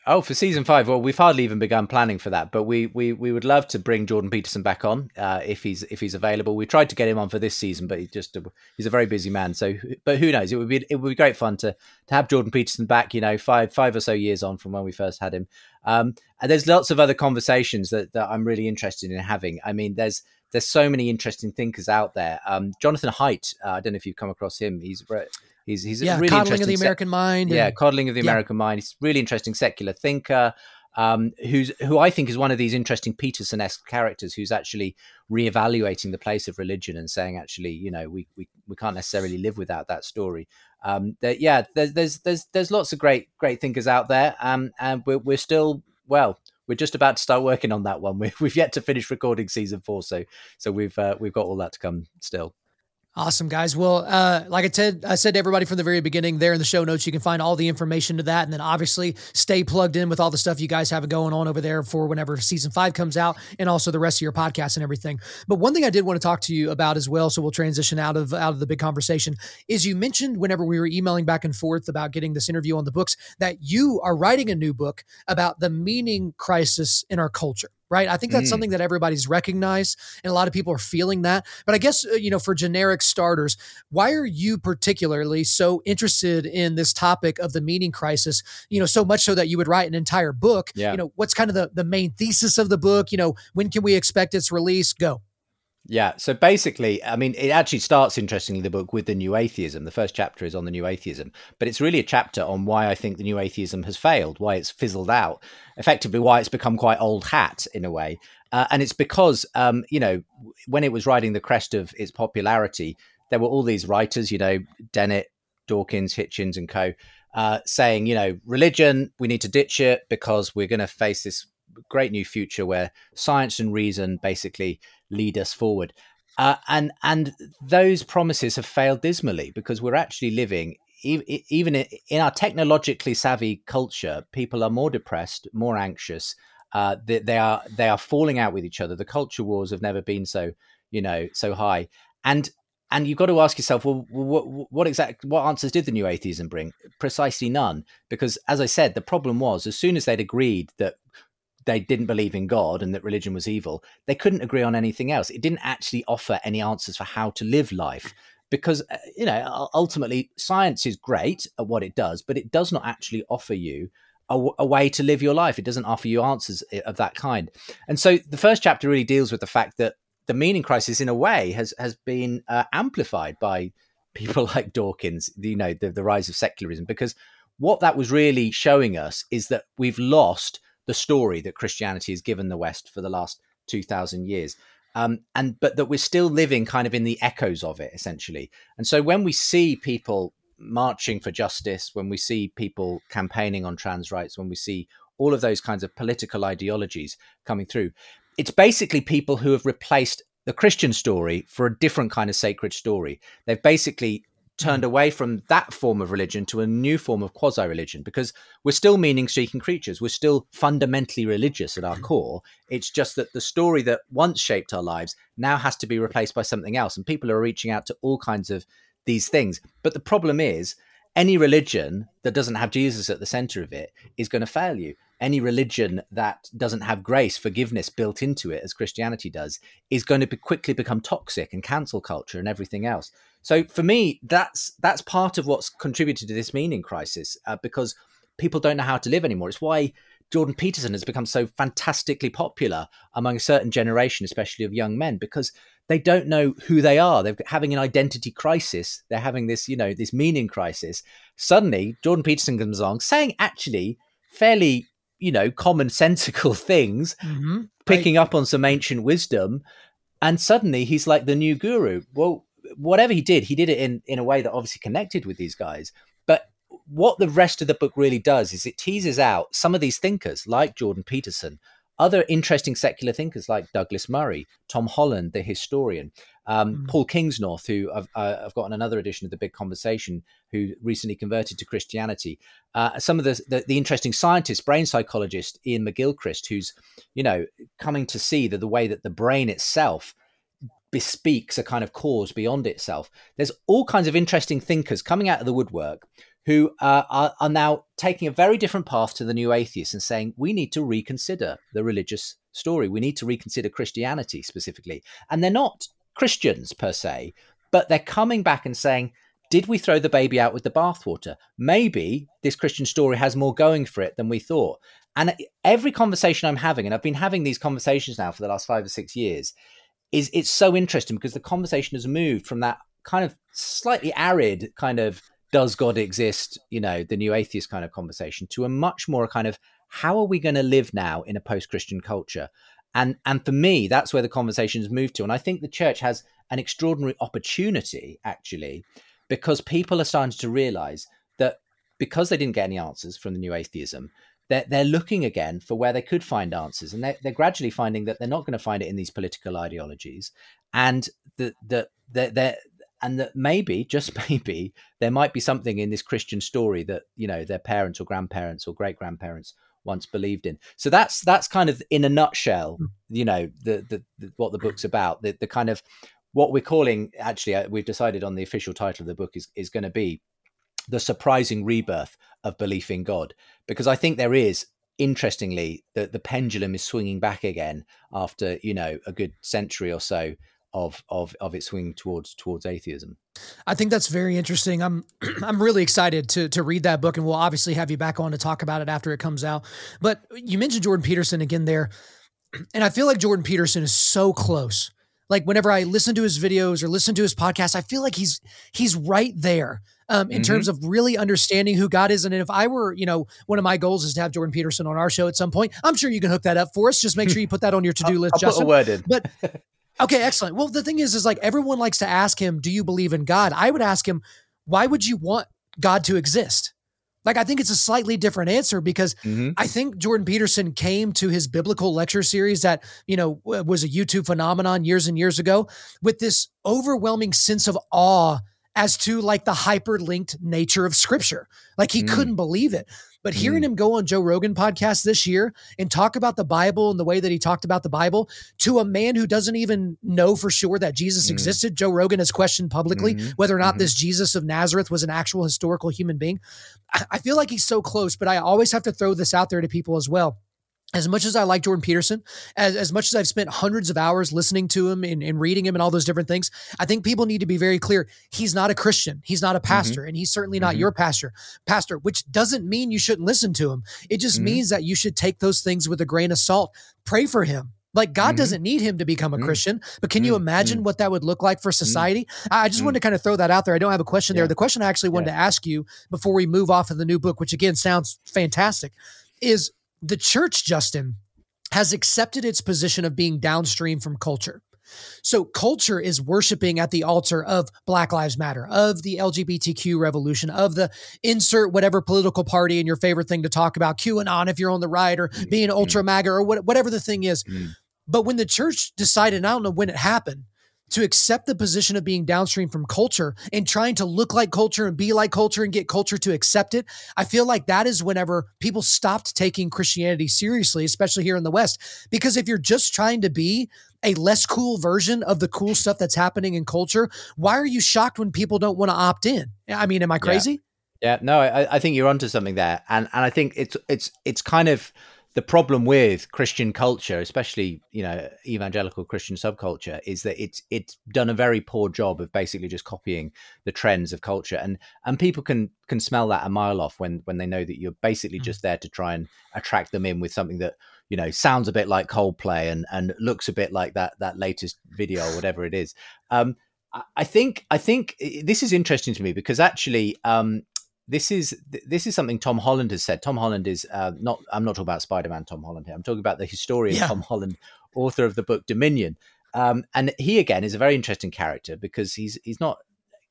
Oh, for season five, well, we've hardly even begun planning for that, but we we we would love to bring Jordan Peterson back on uh, if he's if he's available. We tried to get him on for this season, but he just he's a very busy man. So, but who knows? It would be it would be great fun to to have Jordan Peterson back. You know, five five or so years on from when we first had him. Um, and there's lots of other conversations that that I'm really interested in having. I mean, there's there's so many interesting thinkers out there. Um, Jonathan Haidt, uh, I don't know if you've come across him. He's He's he's yeah, a really coddling of the American mind. Yeah, coddling of the yeah. American mind. He's really interesting secular thinker. Um, who's who I think is one of these interesting Peterson-esque characters who's actually reevaluating the place of religion and saying, actually, you know, we we, we can't necessarily live without that story. Um, that, yeah, there's there's there's there's lots of great great thinkers out there, um, and we're we're still well, we're just about to start working on that one. we have yet to finish recording season four, so so we've uh, we've got all that to come still. Awesome, guys. Well, uh, like I said, I said to everybody from the very beginning, there in the show notes, you can find all the information to that. And then obviously stay plugged in with all the stuff you guys have going on over there for whenever season five comes out and also the rest of your podcast and everything. But one thing I did want to talk to you about as well, so we'll transition out of out of the big conversation, is you mentioned whenever we were emailing back and forth about getting this interview on the books that you are writing a new book about the meaning crisis in our culture right? I think that's mm. something that everybody's recognized and a lot of people are feeling that. But I guess, uh, you know, for generic starters, why are you particularly so interested in this topic of the meaning crisis, you know, so much so that you would write an entire book? Yeah. You know, what's kind of the, the main thesis of the book? You know, when can we expect its release? Go. Yeah. So basically, I mean, it actually starts interestingly the book with the new atheism. The first chapter is on the new atheism, but it's really a chapter on why I think the new atheism has failed, why it's fizzled out, effectively why it's become quite old hat in a way. Uh, and it's because, um, you know, when it was riding the crest of its popularity, there were all these writers, you know, Dennett, Dawkins, Hitchens, and co. Uh, saying, you know, religion, we need to ditch it because we're going to face this great new future where science and reason basically lead us forward. Uh, and and those promises have failed dismally because we're actually living even in our technologically savvy culture, people are more depressed, more anxious. Uh, they, they, are they are falling out with each other. The culture wars have never been so you know so high, and and you've got to ask yourself, well, what, what exact what answers did the new atheism bring? Precisely none, because as I said, the problem was as soon as they'd agreed that they didn't believe in God and that religion was evil, they couldn't agree on anything else. It didn't actually offer any answers for how to live life because uh, you know ultimately science is great at what it does, but it does not actually offer you a, a, way to live your life. It doesn't offer you answers eh, of that kind. And so the first chapter really deals with the fact that the meaning crisis, in a way, has has been uh, amplified by people like Dawkins. You know, the, the rise of secularism, because what that was really showing us is that we've lost the story that Christianity has given the West for the last 2000 years. Um, and but that we're still living kind of in the echoes of it essentially. And so when we see people marching for justice, when we see people campaigning on trans rights, when we see all of those kinds of political ideologies coming through, it's basically people who have replaced the Christian story for a different kind of sacred story. They've basically turned mm. away from that form of religion to a new form of quasi religion because we're still meaning seeking creatures. We're still fundamentally religious at our mm. core. It's just that the story that once shaped our lives now has to be replaced by something else. And people are reaching out to all kinds of these things. But the problem is, any religion that doesn't have Jesus at the center of it is going to fail you. Any religion that doesn't have grace, forgiveness built into it, as Christianity does, is going to be quickly become toxic and cancel culture and everything else. So for me, that's that's part of what's contributed to this meaning crisis uh, because people don't know how to live anymore. It's why Jordan Peterson has become so fantastically popular among a certain generation, especially of young men, because they don't know who they are. They're having an identity crisis. They're having this, you know, this meaning crisis. Suddenly, Jordan Peterson comes along saying actually fairly, you know, commonsensical things, mm-hmm. picking up on some ancient wisdom, and suddenly he's like the new guru. Well, whatever he did, he did it in in a way that obviously connected with these guys. But what the rest of the book really does is it teases out some of these thinkers like Jordan Peterson, other interesting secular thinkers like Douglas Murray, Tom Holland, the historian, um, mm. Paul Kingsnorth, who I've, uh, I've gotten another edition of the Big Conversation, who recently converted to Christianity. Uh, some of the, the, the interesting scientists, brain psychologist Iain McGilchrist, who's you know coming to see that the way that the brain itself bespeaks a kind of cause beyond itself. There's all kinds of interesting thinkers coming out of the woodwork who uh, are, are, now taking a very different path to the new atheists and saying we need to reconsider the religious story. We need to reconsider Christianity specifically. And they're not Christians per se, but they're coming back and saying, did we throw the baby out with the bathwater? Maybe this Christian story has more going for it than we thought. And every conversation I'm having, and I've been having these conversations now for the last five or six years, is it's so interesting because the conversation has moved from that kind of slightly arid kind of does God exist, you know, the new atheist kind of conversation to a much more kind of how are we going to live now in a post-Christian culture? And and for me, that's where the conversation has moved to. And I think the church has an extraordinary opportunity actually, because people are starting to realize that because they didn't get any answers from the new atheism, they're, they're looking again for where they could find answers. And they're, they're gradually finding that they're not going to find it in these political ideologies. And that the, the, and that maybe, just maybe, there might be something in this Christian story that, you know, their parents or grandparents or great grandparents once believed in. So that's that's kind of in a nutshell, hmm. you know, the, the, the what the book's about. The, the kind of what we're calling actually, uh, we've decided on the official title of the book is is going to be the surprising rebirth of belief in God, because I think there is interestingly that the pendulum is swinging back again after you know a good century or so of of of its swing towards towards atheism. I think that's very interesting. I'm I'm really excited to to read that book, and we'll obviously have you back on to talk about it after it comes out. But you mentioned Jordan Peterson again there, and I feel like Jordan Peterson is so close like whenever I listen to his videos or listen to his podcast, I feel like he's he's right there um, in mm-hmm. terms of really understanding who God is. And if I were, you know, one of my goals is to have Jordan Peterson on our show at some point. I'm sure you can hook that up for us. Just make sure you put that on your to do list. I'll Justin. put a word in. But okay, excellent. Well, the thing is, is like everyone likes to ask him, "Do you believe in God?" I would ask him, "Why would you want God to exist?" Like, I think it's a slightly different answer because mm-hmm. I think Jordan Peterson came to his biblical lecture series that, you know, was a YouTube phenomenon years and years ago with this overwhelming sense of awe as to like the hyperlinked nature of scripture. Like he mm. couldn't believe it. But hearing mm. him go on Joe Rogan podcast this year and talk about the Bible and the way that he talked about the Bible to a man who doesn't even know for sure that Jesus mm. existed, Joe Rogan has questioned publicly mm-hmm. whether or not mm-hmm. this Jesus of Nazareth was an actual historical human being. I feel like he's so close, but I always have to throw this out there to people as well as much as I like Jordan Peterson, as, as much as I've spent hundreds of hours listening to him and, and reading him and all those different things, I think people need to be very clear. He's not a Christian. He's not a mm-hmm. pastor, mm-hmm. and he's certainly not mm-hmm. your pastor. Pastor, which doesn't mean you shouldn't listen to him. It just mm-hmm. means that you should take those things with a grain of salt. Pray for him. Like God mm-hmm. doesn't need him to become a mm-hmm. Christian, but can you imagine what that would look like for society? I just wanted to kind of throw that out there. I don't have a question yeah. there. The question I actually wanted yeah. to ask you before we move off of the new book, which again sounds fantastic, is the church, Justin, has accepted its position of being downstream from culture. So culture is worshiping at the altar of Black Lives Matter, of the LGBTQ revolution, of the insert whatever political party and your favorite thing to talk about, QAnon if you're on the right, or mm-hmm. being ultra MAGA or whatever the thing is. Mm-hmm. But when the church decided, I don't know when it happened, to accept the position of being downstream from culture and trying to look like culture and be like culture and get culture to accept it. I feel like that is whenever people stopped taking Christianity seriously, especially here in the West. Because if you're just trying to be a less cool version of the cool stuff that's happening in culture, why are you shocked when people don't want to opt in? I mean, am I crazy? Yeah, yeah no, I, I think you're onto something there. And and I think it's it's it's kind of the problem with Christian culture, especially you know evangelical Christian subculture, is that it's it's done a very poor job of basically just copying the trends of culture, and and people can can smell that a mile off when when they know that you're basically just there to try and attract them in with something that you know sounds a bit like Coldplay and and looks a bit like that that latest video or whatever it is. Um, I think I think this is interesting to me because actually um, this is this is something Tom Holland has said. Tom Holland is uh, not. I'm not talking about Spider-Man. Tom Holland here. I'm talking about the historian yeah. Tom Holland, author of the book Dominion. Um, and he again is a very interesting character because he's he's not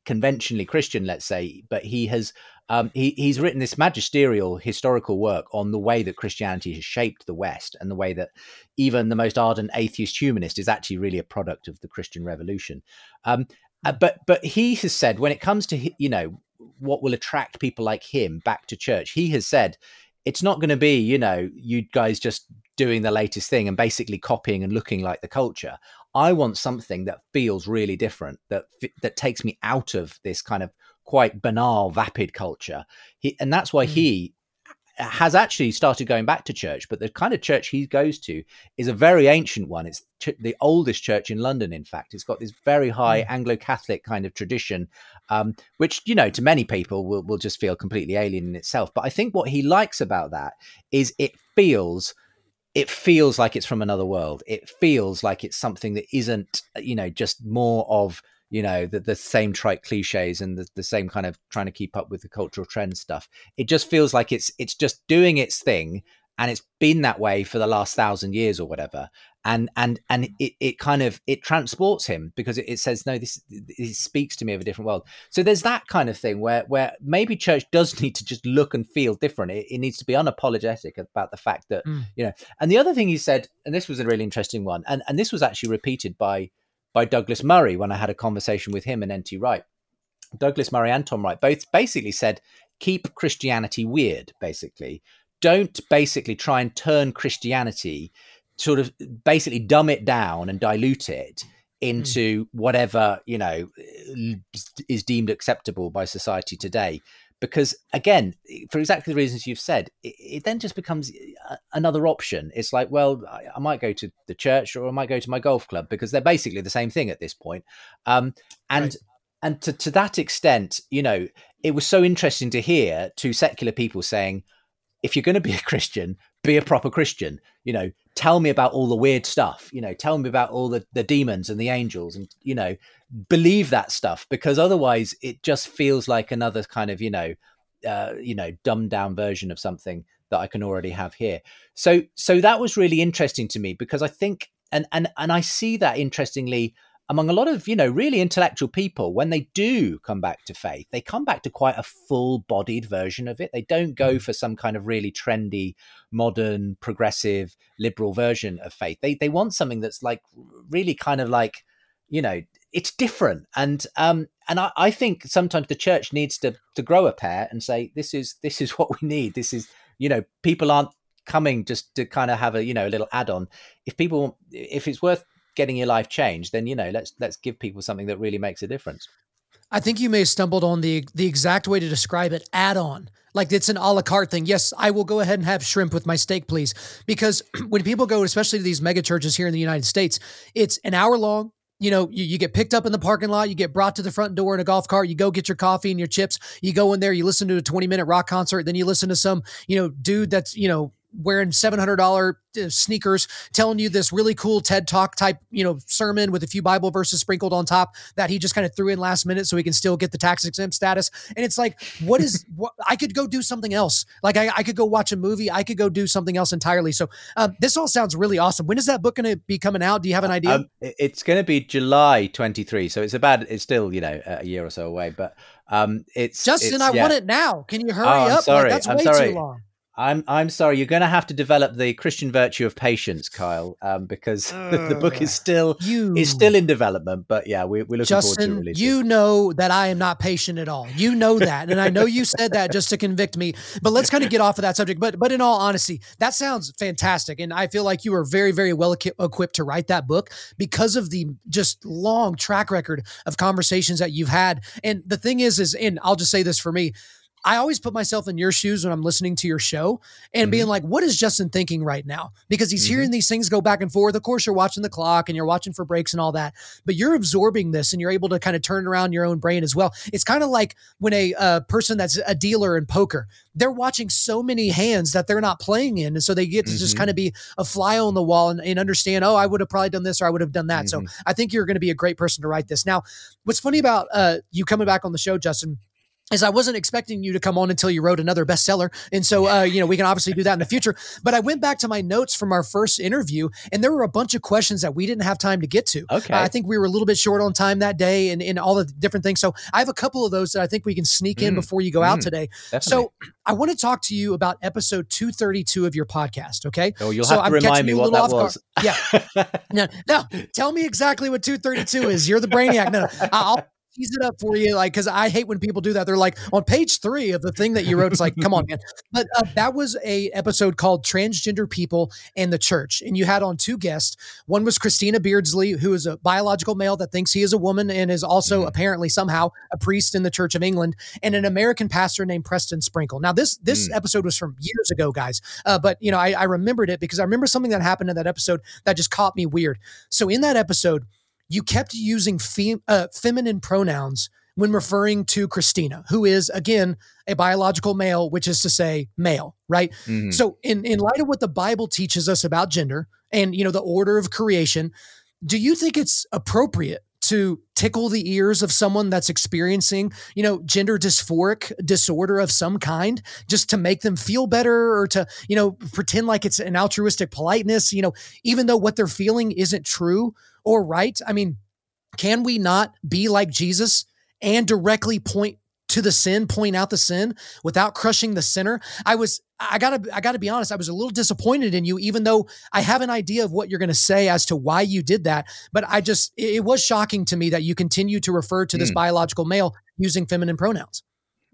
conventionally Christian, let's say, but he has um, he, he's written this magisterial historical work on the way that Christianity has shaped the West and the way that even the most ardent atheist humanist is actually really a product of the Christian Revolution. Um, uh, but but he has said when it comes to you know what will attract people like him back to church. He has said it's not going to be, you know, you guys just doing the latest thing and basically copying and looking like the culture. I want something that feels really different, that that takes me out of this kind of quite banal, vapid culture. He, and that's why mm. he has actually started going back to church, but the kind of church he goes to is a very ancient one. It's ch- the oldest church in London, in fact. It's got this very high mm. Anglo Catholic kind of tradition, um, which, you know, to many people will, will just feel completely alien in itself. But I think what he likes about that is it feels it feels like it's from another world. It feels like it's something that isn't, you know, just more of you know the, the same trite cliches and the, the same kind of trying to keep up with the cultural trend stuff. It just feels like it's it's just doing its thing and it's been that way for the last thousand years or whatever. And and and it, it kind of it transports him because it, it says no this it speaks to me of a different world. So there's that kind of thing where where maybe church does need to just look and feel different. It, it needs to be unapologetic about the fact that mm. you know and the other thing he said and this was a really interesting one and and this was actually repeated by by Douglas Murray when I had a conversation with him and N.T. Wright. Douglas Murray and Tom Wright both basically said, keep Christianity weird, basically. Don't basically try and turn Christianity, sort of basically dumb it down and dilute it into mm. whatever, you know, is deemed acceptable by society today because again for exactly the reasons you've said it, it, then just becomes another option it's like well I, I, might go to the church or i might go to my golf club because they're basically the same thing at this point um, and right. and to, to that extent you know it was so interesting to hear two secular people saying if you're going to be a christian be a proper Christian. You know, tell me about all the weird stuff. You know, tell me about all the, the demons and the angels and, you know, believe that stuff because otherwise it just feels like another kind of, you know, uh, you know, dumbed down version of something that I can already have here. So, so that was really interesting to me because I think, and, and, and I see that interestingly among a lot of you know really intellectual people when they do come back to faith they come back to quite a full bodied version of it. They don't go mm. for some kind of really trendy modern progressive liberal version of faith. They they want something that's like really kind of like you know it's different. And um and I, I think sometimes the church needs to to grow a pair and say this is this is what we need. This is you know people aren't coming just to kind of have a you know a little add-on. If people if it's worth getting your life changed, then you know let's let's give people something that really makes a difference. I think you may have stumbled on the the exact way to describe it. Add on, like it's an a la carte thing. Yes, I will go ahead and have shrimp with my steak, please, because when people go, especially to these mega churches here in the United States, it's an hour long. You know, you, you get picked up in the parking lot, you get brought to the front door in a golf cart, you go get your coffee and your chips, you go in there, you listen to a 20 minute rock concert, then you listen to some, you know, dude that's, you know, wearing $700 uh, sneakers telling you this really cool TED talk type, you know, sermon with a few Bible verses sprinkled on top that he just kind of threw in last minute so he can still get the tax exempt status. And it's like, what is what I could go do something else. Like I, I could go watch a movie. I could go do something else entirely. So um, this all sounds really awesome. When is that book going to be coming out? Do you have an idea? Um, it's going to be July 23. So it's about, it's still, you know, a year or so away, but um, it's Justin, it's, I yeah. want it now. Can you hurry oh, up? Sorry. Like, that's I'm way sorry. too long. I'm I'm sorry. You're going to have to develop the Christian virtue of patience, Kyle, um, because uh, the book is still you, is still in development. But yeah, we, we're looking Justin, forward to releasing. You know that I am not patient at all. You know that, and I know you said that just to convict me. But let's kind of get off of that subject. But but in all honesty, that sounds fantastic, and I feel like you are very very well equipped to write that book because of the just long track record of conversations that you've had. And the thing is, is and I'll just say this for me I always put myself in your shoes when I'm listening to your show and mm-hmm. being like, what is Justin thinking right now? Because he's mm-hmm. hearing these things go back and forth. Of course, you're watching the clock and you're watching for breaks and all that, but you're absorbing this and you're able to kind of turn around your own brain as well. It's kind of like when a uh, person that's a dealer in poker, they're watching so many hands that they're not playing in. And so they get to mm-hmm. just kind of be a fly on the wall and, and, understand, oh, I would have probably done this or I would have done that. So mm-hmm. I think you're going to be a great person to write this. Now, what's funny about uh, you coming back on the show, Justin, is I wasn't expecting you to come on until you wrote another bestseller. And so, uh, you know, we can obviously do that in the future. But I went back to my notes from our first interview, and there were a bunch of questions that we didn't have time to get to. Okay. Uh, I think we were a little bit short on time that day and, and all the different things. So I have a couple of those that I think we can sneak in mm. before you go mm. out today. Definitely. So I want to talk to you about episode 232 of your podcast. Okay. Oh, you'll so have to I'm remind me what that was. Yeah. no, no, tell me exactly what 232 is. You're the brainiac. No, no. I'll tease it up for you, like because I hate when people do that. They're like on page three of the thing that you wrote. It's like, come on, man. But uh, that was a episode called "Transgender People and the Church," and you had on two guests. One was Christina Beardsley, who is a biological male that thinks he is a woman and is also mm. apparently somehow a priest in the Church of England, and an American pastor named Preston Sprinkle. Now, this this mm. episode was from years ago, guys, uh, but you know I, I remembered it because I remember something that happened in that episode that just caught me weird. So in that episode you kept using fem- uh, feminine pronouns when referring to Christina, who is again a biological male, which is to say male, right? Mm-hmm. So in in light of what the Bible teaches us about gender and you know the order of creation, do you think it's appropriate to tickle the ears of someone that's experiencing, you know, gender dysphoric disorder of some kind just to make them feel better or to, you know, pretend like it's an altruistic politeness, you know, even though what they're feeling isn't true or right? I mean, can we not be like Jesus and directly point to the sin, point out the sin without crushing the sinner? I was I gotta I gotta be honest, I was a little disappointed in you, even though I have an idea of what you're gonna say as to why you did that. But I just it was shocking to me that you continue to refer to this mm. biological male using feminine pronouns.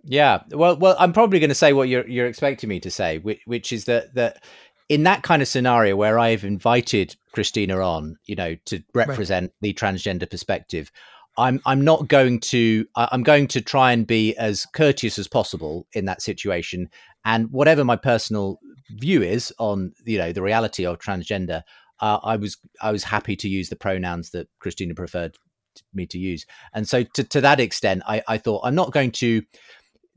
Yeah, well, well, I'm probably going to say what you're you're expecting me to say, which, which is that that in that kind of scenario where I've invited Christina on, you know, to represent right. the transgender perspective, I'm I'm not going to I'm going to try and be as courteous as possible in that situation, and whatever my personal view is on you know the reality of transgender, uh, I was I was happy to use the pronouns that Christina preferred me to use, and so to to that extent, I I thought I'm not going to,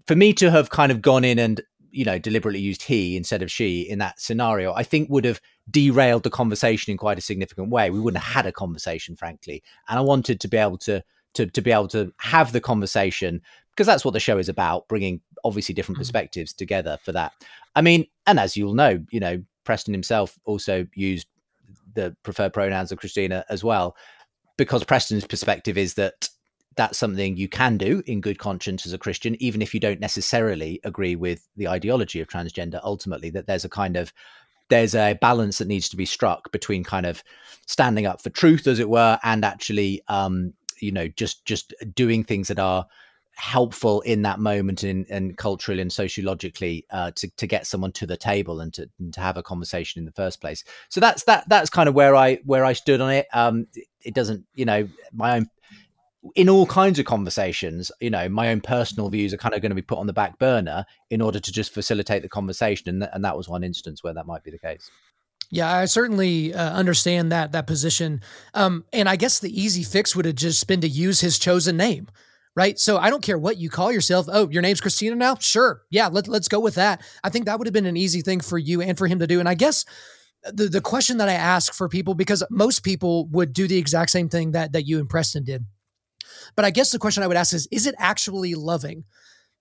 for me to have kind of gone in and you know, deliberately used he instead of she in that scenario, I think would have derailed the conversation in quite a significant way. We wouldn't have had a conversation, frankly. And I wanted to be able to to to be able to have the conversation because that's what the show is about, bringing obviously different mm-hmm. perspectives together for that. I mean, and as you'll know, you know, Preston himself also used the preferred pronouns of Christina as well, because Preston's perspective is that that's something you can do in good conscience as a Christian, even if you don't necessarily agree with the ideology of transgender. Ultimately, that there's a kind of there's a balance that needs to be struck between kind of standing up for truth, as it were, and actually, um, you know, just just doing things that are helpful in that moment and, and culturally and sociologically uh, to, to get someone to the table and to, and to have a conversation in the first place so that's that that's kind of where i where i stood on it um it doesn't you know my own in all kinds of conversations you know my own personal views are kind of going to be put on the back burner in order to just facilitate the conversation and, th- and that was one instance where that might be the case yeah, I certainly uh, understand that that position. Um, and I guess the easy fix would have just been to use his chosen name right? So I don't care what you call yourself. Oh, your name's Christina now? Sure. Yeah, let, let's go with that. I think that would have been an easy thing for you and for him to do. And I guess the, the question that I ask for people, because most people would do the exact same thing that, that you and Preston did. But I guess the question I would ask is, is it actually loving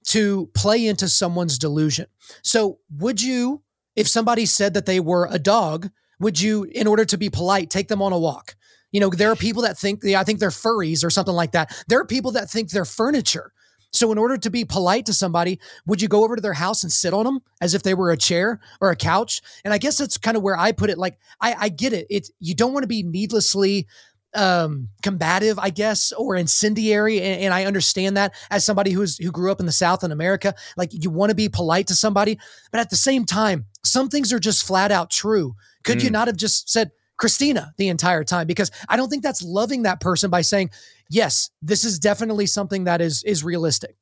to play into someone's delusion? So would you, if somebody said that they were a dog, would you, in order to be polite, take them on a walk? You know, there are people that think, yeah, I think they're furries or something like that. There are people that think they're furniture. So, in order to be polite to somebody, would you go over to their house and sit on them as if they were a chair or a couch? And I guess that's kind of where I put it. Like, I, I get it. It's you don't want to be needlessly um combative i guess or incendiary and, and, i understand that as somebody who's who grew up in the south in america like you want to be polite to somebody but at the same time some things are just flat out true could mm. you not have just said Christina the entire time because I don't think that's loving that person by saying, yes, this is definitely something that is is realistic.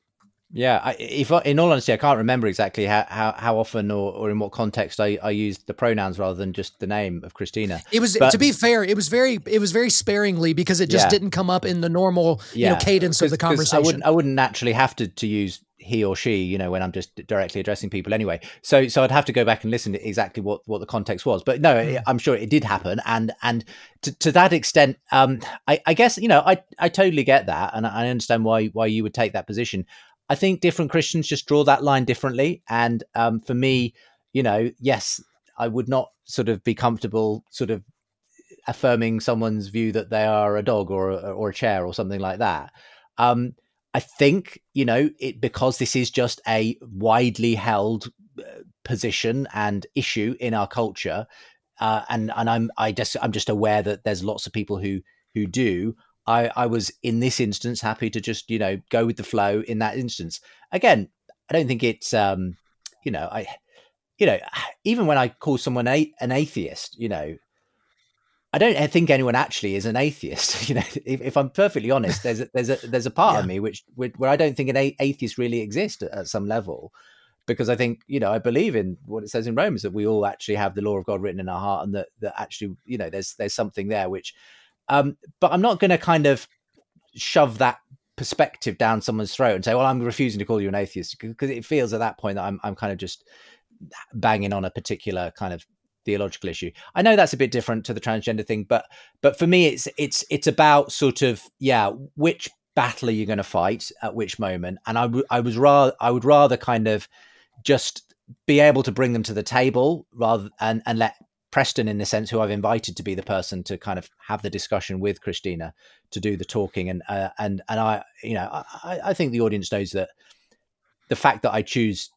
Yeah, I, if in all honesty, I can't remember exactly how, how, how often or, or in what context I, I used the pronouns rather than just the name of Christina. It was but, to be fair, it was very it was very sparingly because it just yeah. didn't come up in the normal yeah. you know cadence of the conversation. I wouldn't I wouldn't naturally have to to use he or she, you know, when I'm just directly addressing people anyway. So so I'd have to go back and listen to exactly what what the context was. But no, mm. I'm sure it did happen, and and to, to that extent, um, I, I guess you know I I totally get that, and I understand why why you would take that position. I think different Christians just draw that line differently, and um, for me, you know, yes, I would not sort of be comfortable sort of affirming someone's view that they are a dog or a, or a chair or something like that. Um, I think you know it because this is just a widely held uh, position and issue in our culture, uh, and and I'm I just I'm just aware that there's lots of people who who do. I I was in this instance happy to just you know go with the flow in that instance. Again, I don't think it's um you know I you know even when I call someone a, an atheist, you know I don't think anyone actually is an atheist. You know, if, if I'm perfectly honest, there's a, there's a there's a part yeah. of me which where I don't think an atheist really exists at, at, some level, because I think you know I believe in what it says in Romans that we all actually have the law of God written in our heart, and that that actually you know there's there's something there which, um, but I'm not going to kind of shove that perspective down someone's throat and say, well, I'm refusing to call you an atheist because it feels at that point that I'm I'm kind of just banging on a particular kind of theological issue. I know that's a bit different to the transgender thing, but but for me, it's it's it's about sort of yeah, which battle are you going to fight at which moment? And I, w- I was rather I would rather kind of just be able to bring them to the table rather and and let Preston, in the sense, who I've invited to be the person to kind of have the discussion with Christina to do the talking, and uh, and and I, you know, I, I think the audience knows that the fact that I choose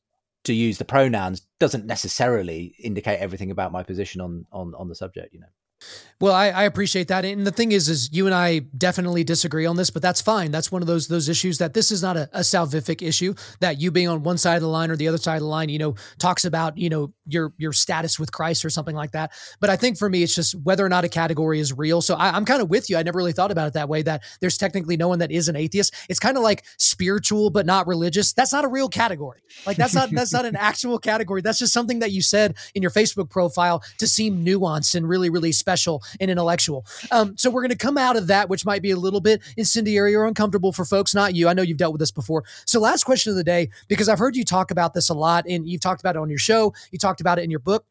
to use the pronouns doesn't necessarily indicate everything about my position on on on the subject you know well, I, I, appreciate that. And the thing is, is you and I definitely disagree on this, but that's fine. That's one of those those issues that this is not a, a salvific issue that you being on one side of the line or the other side of the line, you know, talks about, you know, your your status with Christ or something like that. But I think for me, it's just whether or not a category is real. So I, I'm kind of with you. I never really thought about it that way, that there's technically no one that is an atheist. It's kind of like spiritual but not religious. That's not a real category. Like that's not that's not an actual category. That's just something that you said in your Facebook profile to seem nuanced and really, really special special and intellectual. Um, so we're going to come out of that, which might be a little bit incendiary or uncomfortable for folks, not you. I know you've dealt with this before. So last question of the day, because I've heard you talk about this a lot and you've talked about it on your show, you talked about it in your book,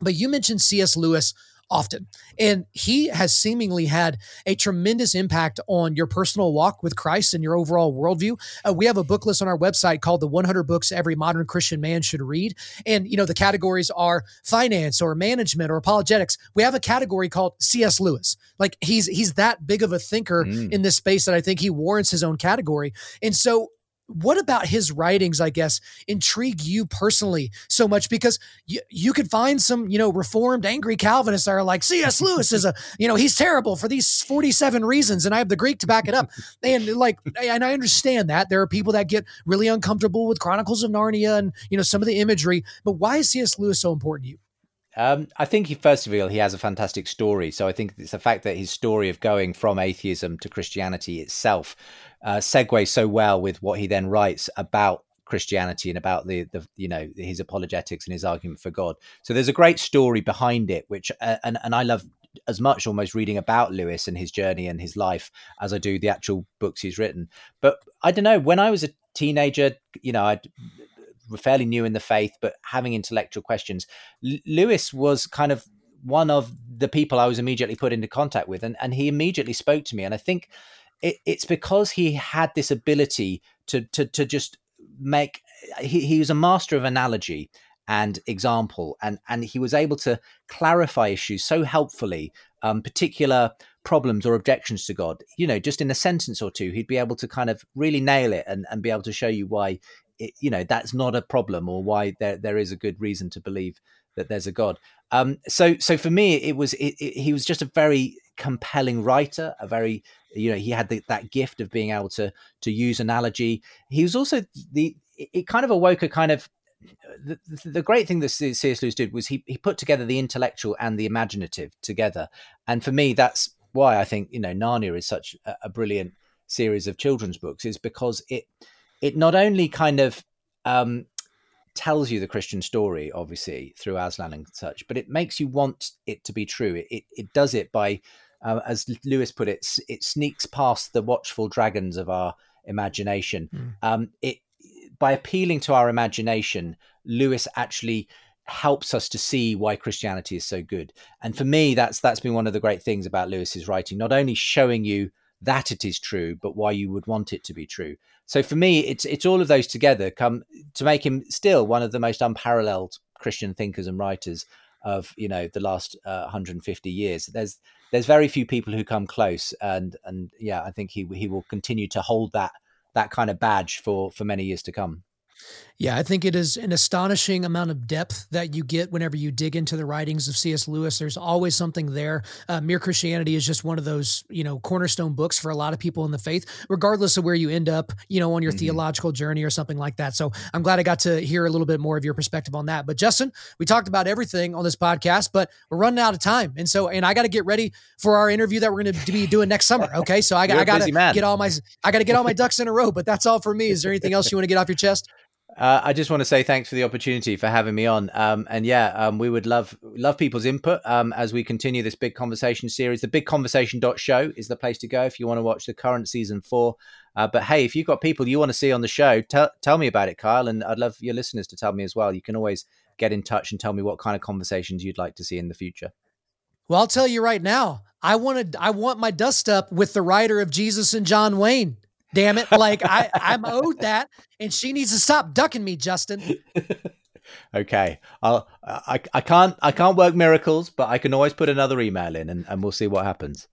but you mentioned C.S. Lewis often. And he has seemingly had a tremendous impact on your personal walk with Christ and your overall worldview. Uh, we have a book list on our website called The 100 Books Every Modern Christian Man Should Read. And, you know, the categories are finance or management or apologetics. We have a category called C.S. Lewis. Like he's he's that big of a thinker mm. in this space that I think he warrants his own category. And so what about his writings i guess intrigue you personally so much? Because you, you could find some you know reformed angry calvinists that are like cs lewis is a you know he's terrible for these 47 reasons and i have the greek to back it up. And like and i understand that. There are people that get really uncomfortable with chronicles of narnia and you know some of the imagery but why is cs lewis so important to you um, I think he, first of all, he has a fantastic story. So I think it's the fact that his story of going from atheism to Christianity itself uh, segues so well with what he then writes about Christianity and about the the you know his apologetics and his argument for God. So there's a great story behind it, which uh, and and I love as much almost reading about Lewis and his journey and his life as I do the actual books he's written. But I don't know when I was a teenager, you know, I fairly new in the faith, but having intellectual questions. L- Lewis was kind of one of the people I was immediately put into contact with, and, and he immediately spoke to me. And I think it, it's because he had this ability to to to just make. He, he was a master of analogy and example, and and he was able to clarify issues so helpfully, um, particular problems or objections to God. You know, just in a sentence or two, he'd be able to kind of really nail it and, and be able to show you why it, you know that's not a problem or why there there is a good reason to believe that there's a god um so so for me it was it, it, he was just a very compelling writer a very you know he had the, that gift of being able to to use analogy he was also the it kind of awoke a kind of the, the great thing that C.S. Lewis did was he, he put together the intellectual and the imaginative together. And for me, that's why I think, you know, Narnia is such a, a brilliant series of children's books is because it, it not only kind of um, tells you the Christian story, obviously through Aslan and such, but it makes you want it to be true. It it, it does it by, uh, as Lewis put it, it sneaks past the watchful dragons of our imagination. Mm. Um, it by appealing to our imagination, Lewis actually helps us to see why Christianity is so good. And for me, that's that's been one of the great things about Lewis's writing, not only showing you that it is true, but why you would want it to be true. So for me, it's it's all of those together come to make him still one of the most unparalleled Christian thinkers and writers of you know the last uh, 150 years. There's there's very few people who come close, and and yeah, I think he he will continue to hold that that kind of badge for for many years to come. Yeah, I think it is an astonishing amount of depth that you get whenever you dig into the writings of C.S. Lewis. There's always something there. Uh, Mere Christianity is just one of those, you know, cornerstone books for a lot of people in the faith, regardless of where you end up, you know, on your mm-hmm. theological journey or something like that. So I'm glad I got to hear a little bit more of your perspective on that. But Justin, we talked about everything on this podcast, but we're running out of time, and so and I got to get ready for our interview that we're going to be doing next summer. Okay, so I, I got to get all my I got to get all my ducks in a row. But that's all for me. Is there anything else you want to get off your chest? Uh, I just want to say thanks for the opportunity for having me on. Um, and yeah, um, we would love love people's input um, as we continue this big conversation series. The big conversation show is the place to go if you want to watch the current season four. Uh, but hey, if you've got people you want to see on the show, tell tell me about it, Kyle. And I'd love your listeners to tell me as well. You can always get in touch and tell me what kind of conversations you'd like to see in the future. Well, I'll tell you right now. I wanted I want my dust up with the writer of Jesus and John Wayne. Damn it. Like I, I'm owed that. And she needs to stop ducking me, Justin. okay. I'll I, I can't I can't work miracles, but I can always put another email in and, and we'll see what happens.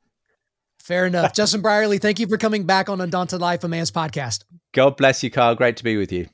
Fair enough. Justin Brierley, thank you for coming back on Undaunted Life, a man's podcast. God bless you, Carl. Great to be with you.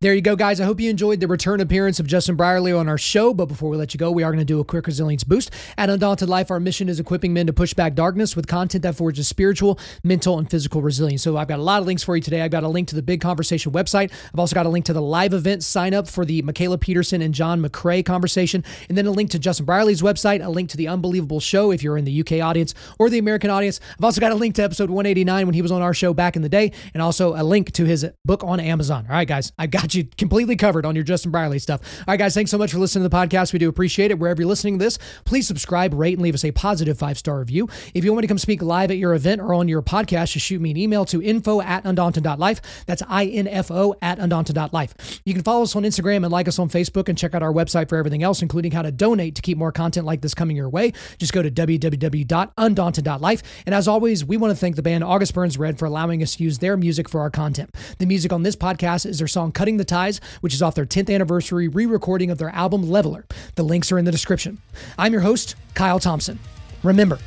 There you go, guys. I hope you enjoyed the return appearance of Justin Brierley on our show. But before we let you go, we are going to do a quick resilience boost. At Undaunted Life, our mission is equipping men to push back darkness with content that forges spiritual, mental, and physical resilience. So I've got a lot of links for you today. I've got a link to the Big Conversation website. I've also got a link to the live event sign up for the Mikhaila Peterson and John McCrae conversation, and then a link to Justin Brierley's website, a link to the Unbelievable Show if you're in the UK audience or the American audience. I've also got a link to episode 189 when he was on our show back in the day, and also a link to his book on Amazon. All right, guys, I've got you completely covered on your Justin Brierley stuff. All right, guys, thanks so much for listening to the podcast. We do appreciate it. Wherever you're listening to this, please subscribe, rate, and leave us a positive five star review. If you want me to come speak live at your event or on your podcast, just shoot me an email to info at undaunted.life. That's I N F O at undaunted.life. You can follow us on Instagram and like us on Facebook and check out our website for everything else, including how to donate to keep more content like this coming your way. Just go to www.undaunted.life. And as always, we want to thank the band August Burns Red for allowing us to use their music for our content. The music on this podcast is their song Cutting the Ties, which is off their 10th anniversary re recording of their album Leveler. The links are in the description. I'm your host, Kyle Thompson. Remember,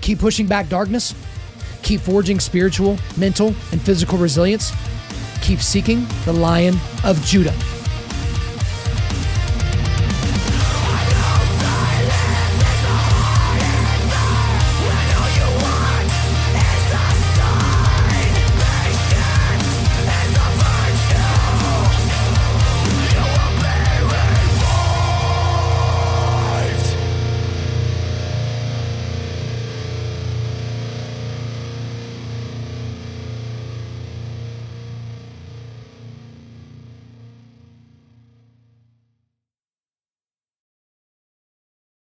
keep pushing back darkness, keep forging spiritual, mental, and physical resilience, keep seeking the Lion of Judah.